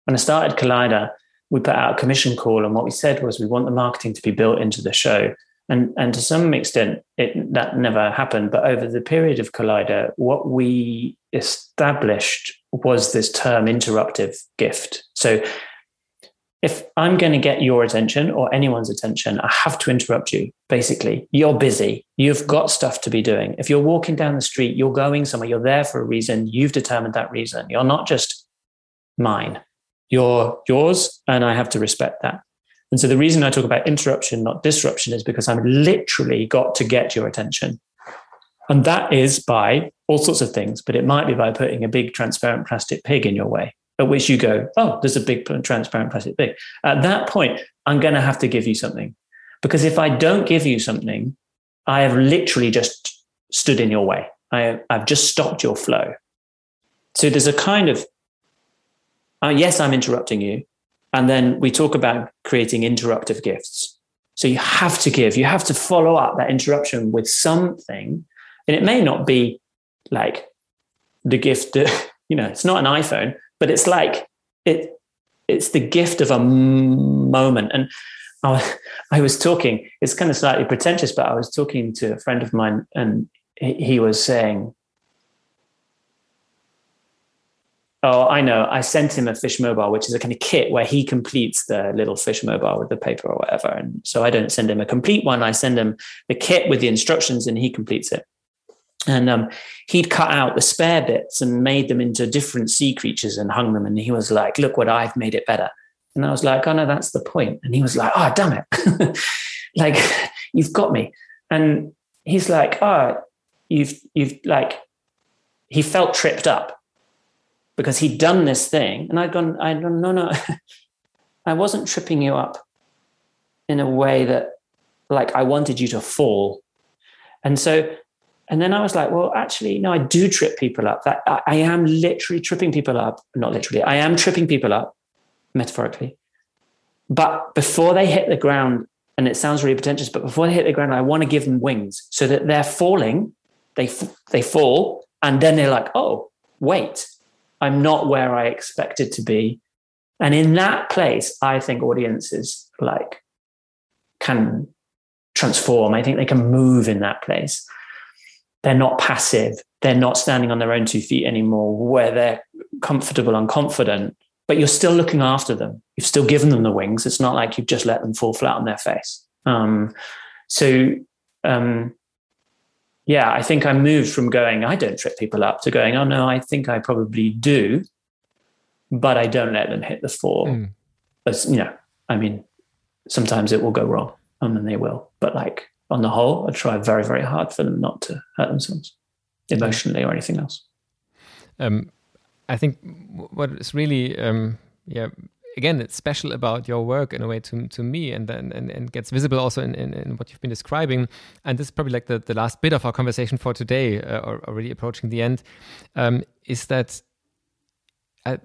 when I started Kaleider, we put out a commission call, and what we said was we want the marketing to be built into the show. And, and to some extent, it, that never happened. But over the period of Kaleider, what we established was this term interruptive gift. So if I'm going to get your attention or anyone's attention, I have to interrupt you. Basically, you're busy. You've got stuff to be doing. If you're walking down the street, you're going somewhere, you're there for a reason. You've determined that reason. You're not just mine, you're yours. And I have to respect that. And so the reason I talk about interruption, not disruption, is because I've literally got to get your attention. And that is by all sorts of things, but it might be by putting a big transparent plastic pig in your way at which you go, oh, there's a big transparent plastic big. At that point, I'm going to have to give you something. Because if I don't give you something, I have literally just stood in your way. I, have just stopped your flow. So there's a kind of, uh, yes, I'm interrupting you. And then we talk about creating interruptive gifts. So you have to give, you have to follow up that interruption with something. And it may not be like the gift that, you know, it's not an iPhone, but it's like it it's the gift of a moment. And I, I was talking it's kind of slightly pretentious but i was talking to a friend of mine and he was saying oh i know i sent him a fish mobile which is a kind of kit where he completes the little fish mobile with the paper or whatever. And so i don't send him a complete one i send him the kit with the instructions and he completes it and um, he'd cut out the spare bits and made them into different sea creatures and hung them. And he was like, "Look what I've made it better." And I was like, "Oh no, that's the point." And he was like, "Oh damn it, like you've got me." And he's like, "Oh, you've you've like." He felt tripped up because he'd done this thing, and I'd gone, "I no no, I wasn't tripping you up in a way that like I wanted you to fall." And so and then I was like, well, actually, no, I do trip people up. That I, I am literally tripping people up. Not literally, I am tripping people up, metaphorically. But before they hit the ground, and it sounds really pretentious, but before they hit the ground, I want to give them wings so that they're falling, they they fall, and then they're like, oh, wait, I'm not where I expected to be. And in that place, I think audiences like can transform. I think they can move in that place they're not passive. They're not standing on their own two feet anymore where they're comfortable and confident but you're still looking after them. You've still given them the wings. It's not like you've just let them fall flat on their face. Um, so um, yeah i think i moved from going i don't trip people up to going oh no i think i probably do but i don't let them hit the floor. Mm. as you know i mean sometimes it will go wrong and then they will but like on the whole, I try very, very hard for them not to hurt themselves emotionally or anything else. Um, I think what is really, um, yeah, again, it's special about your work in a way to to me, and then and, and gets visible also in, in, in, what you've been describing. And this is probably like the, the last bit of our conversation for today, uh, or already approaching the end, um, is that. Uh,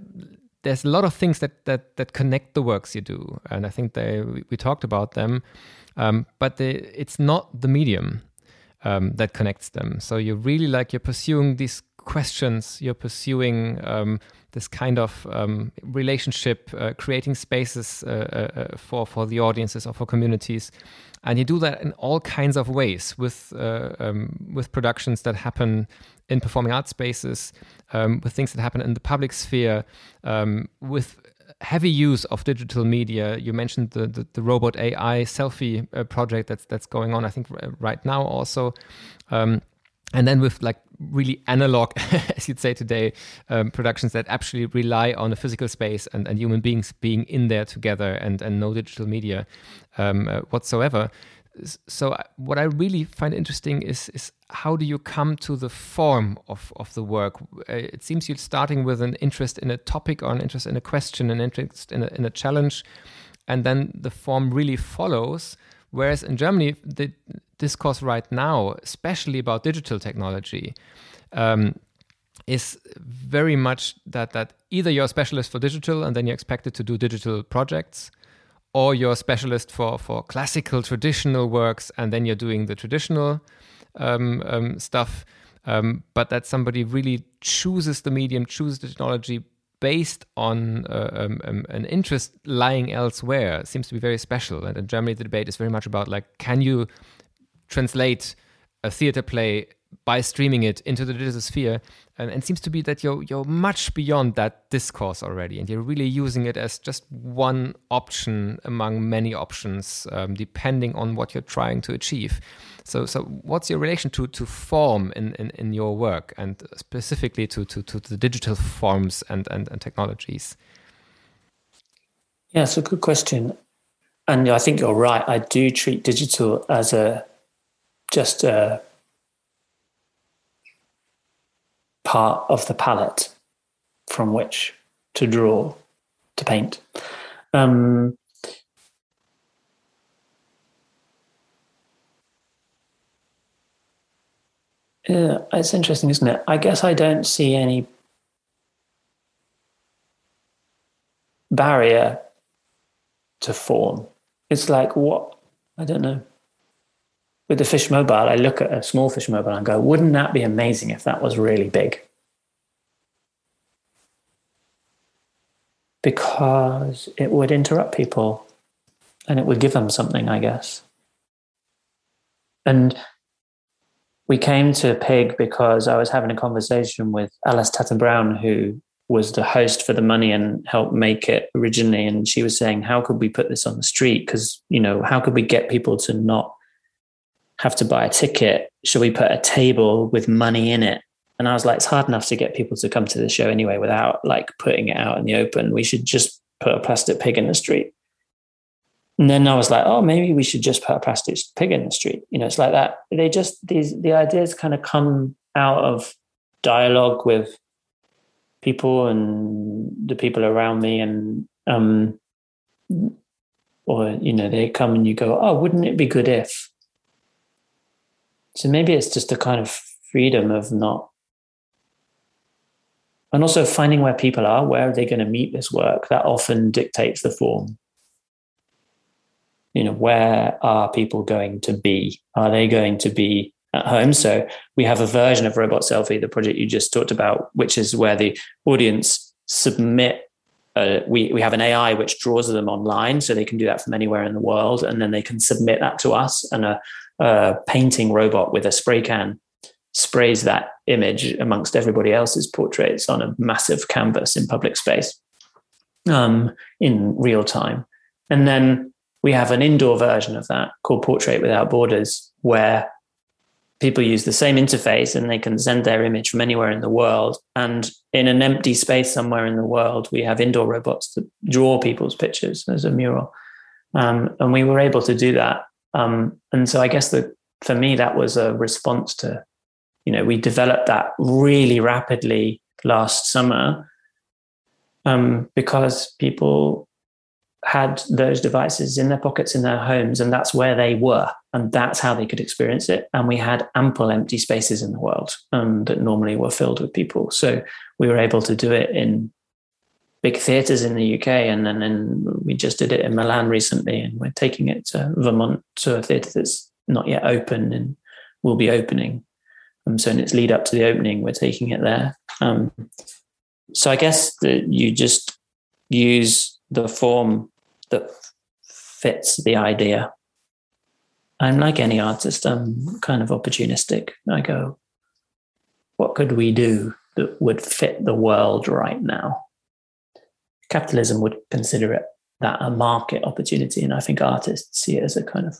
there's a lot of things that, that that connect the works you do, and I think they we, talked about them. Um, but it's not the medium um, that connects them. So you really like you're pursuing these questions, you're pursuing um, this kind of um, relationship, uh, creating spaces uh, uh, uh, for for the audiences or for communities, and you do that in all kinds of ways with uh, um, with productions that happen in performing arts spaces, um, with things that happen in the public sphere, um, with heavy use of digital media. You mentioned the the, the robot AI selfie uh, project that's that's going on. I think right now also. Um, and then with like really analog, as you'd say today, um, productions that actually rely on a physical space and, and human beings being in there together and, and no digital media um, uh, whatsoever so what I really find interesting is is how do you come to the form of, of the work? Uh, it seems you're starting with an interest in a topic or an interest in a question, an interest in a, in a challenge, and then the form really follows. Whereas in Germany, the discourse right now, especially about digital technology, um, is very much that that either you're a specialist for digital and then you're expected to do digital projects, or you're a specialist for for classical traditional works and then you're doing the traditional um, um, stuff. Um, but that somebody really chooses the medium chooses the technology based on uh, um, um, an interest lying elsewhere seems to be very special. And in germany the debate is very much about like can you translate a theater play by streaming it into the digital sphere and, and seems to be that you're you're much beyond that discourse already and you're really using it as just one option among many options um, depending on what you're trying to achieve. So so what's your relation to to form in in, in your work and specifically to, to to the digital forms and and, and technologies? Yeah it's a good question. And i think you're right. I do treat digital as a just a part of the palette from which to draw, to paint. Um, yeah, it's interesting, isn't it? I guess I don't see any barrier to form. It's like what I don't know with the fish mobile, I look at a small fish mobile and go, wouldn't that be amazing if that was really big? because it would interrupt people and it would give them something, I guess. And we came to Pig because I was having a conversation with Alice Tatton Brown, who was the host for the money and helped make it originally. And she was saying, How could we put this on the street? Because, you know, how could we get people to not have to buy a ticket? Should we put a table with money in it? And I was like, it's hard enough to get people to come to the show anyway without like putting it out in the open. We should just put a plastic pig in the street. And then I was like, oh, maybe we should just put a plastic pig in the street. You know, it's like that. They just these the ideas kind of come out of dialogue with people and the people around me and um or you know they come and you go oh wouldn't it be good if so maybe it's just a kind of freedom of not and also finding where people are where are they going to meet this work? That often dictates the form. You know where are people going to be? Are they going to be at home? So we have a version of robot selfie the project you just talked about which is where the audience submit uh, we, we have an AI which draws them online, so they can do that from anywhere in the world, and then they can submit that to us. And a, a painting robot with a spray can sprays that image amongst everybody else's portraits on a massive canvas in public space um, in real time. And then we have an indoor version of that called Portrait Without Borders, where people use the same interface and they can send their image from anywhere in the world. And in an empty space somewhere in the world, we have indoor robots that draw people's pictures as a mural. Um, and we were able to do that. Um, and so I guess that for me, that was a response to you know, we developed that really rapidly last summer um, because people had those devices in their pockets in their homes, and that's where they were, and that's how they could experience it. And we had ample empty spaces in the world um, that normally were filled with people, so we were able to do it in big theaters in the UK, and then and we just did it in Milan recently, and we're taking it to Vermont to a theater that's not yet open and will be opening um, so in its lead up to the opening, we're taking it there. Um, so I guess that you just use the form that fits the idea. I'm like any artist, I'm kind of opportunistic. I go, what could we do that would fit the world right now? Capitalism would consider it that a market opportunity, and I think artists see it as a kind of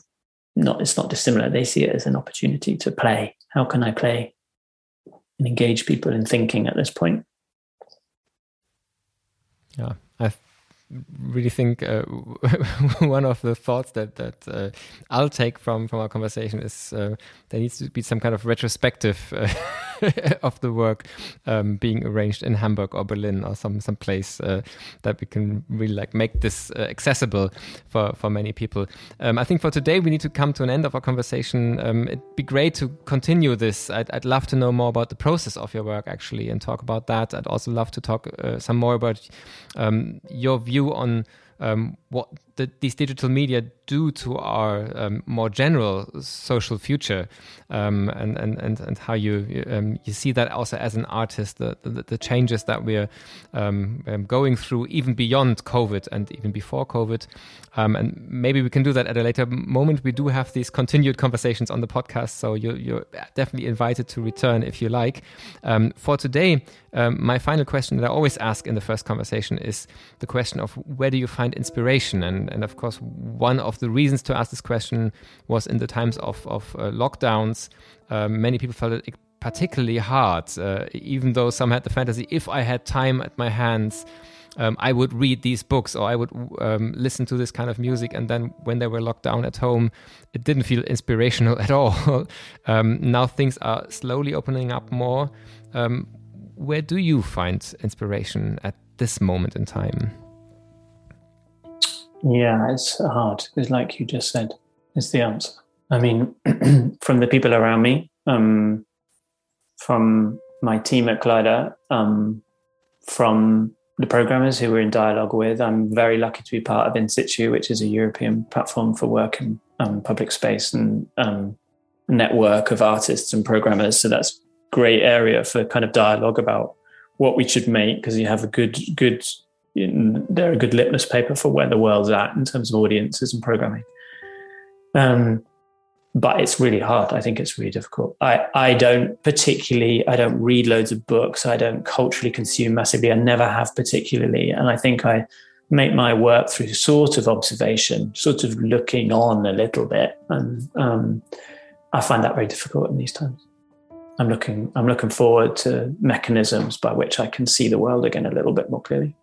not it's not dissimilar. They see it as an opportunity to play. How can I play and engage people in thinking at this point? Yeah, I really think uh, one of the thoughts that that uh, I'll take from from our conversation is uh, there needs to be some kind of retrospective uh, of the work um, being arranged in Hamburg or Berlin or some some place uh, that we can really like make this uh, accessible for for many people. Um, I think for today we need to come to an end of our conversation. Um, it'd be great to continue this. I'd, I'd, love to know more about the process of your work actually and talk about that. I'd also love to talk some more about um, your view on um, what the, these digital media do to our um, more general social future, um, and, and, and, and how you um, you see that also as an artist, the, the, the changes that we're um, um, going through, even beyond COVID and even before COVID. and maybe we can do that at a later moment. We do have these continued conversations on the podcast, so you're, you're definitely invited to return if you like. for today, my final question that I always ask in the first conversation is the question of where do you find inspiration? And, and of course, one of the reasons to ask this question was in the times of, of uh, lockdowns, um, many people felt it particularly hard, uh, even though some had the fantasy if I had time at my hands. Um, I would read these books or I would um, listen to this kind of music. And then when they were locked down at home, it didn't feel inspirational at all. um, now things are slowly opening up more. Um, where do you find inspiration at this moment in time? Yeah, it's hard. It's like you just said, it's the answer. I mean, from the people around me, um, from my team at Kaleider, um, from the programmers who we're in dialogue with, I'm very lucky to be part of In Situ, which is a European platform for work in um, public space and um, network of artists and programmers. So that's great area for kind of dialogue about what we should make because you have a good good they're a good litmus paper for where the world's at in terms of audiences and programming. Um, but it's really hard. I think it's really difficult. I, I don't particularly, I don't read loads of books. I don't culturally consume massively. I never have particularly. And I think I make my work through sort of observation, sort of looking on a little bit. And um, I find that very difficult in these times. I'm looking, I'm looking forward to mechanisms by which I can see the world again a little bit more clearly.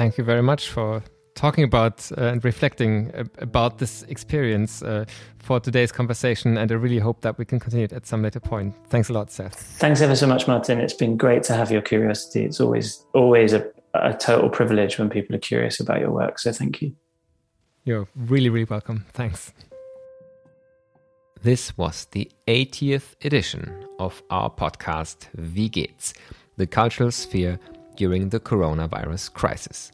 Thank you very much for talking about uh, and reflecting about this experience uh, for today's conversation. And I really hope that we can continue it at some later point. Thanks a lot, Seth. Thanks ever so much, Martin. It's been great to have your curiosity. It's always always a, a total privilege when people are curious about your work. So thank you. You're really, really welcome. Thanks. This was the 80th edition of our podcast, Wie geht's? The Cultural Sphere during the coronavirus crisis.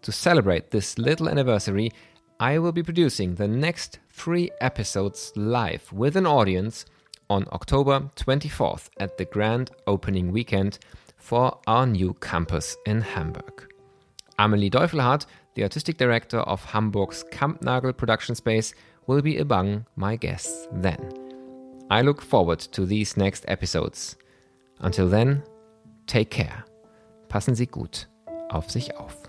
To celebrate this little anniversary, I will be producing the next three episodes live with an audience on October 24th at the grand opening weekend for our new campus in Hamburg. Amelie Deuflhard, the artistic director of Hamburg's Kampnagel production space, will be among my guests then. I look forward to these next episodes. Until then, take care. Passen Sie gut auf sich auf.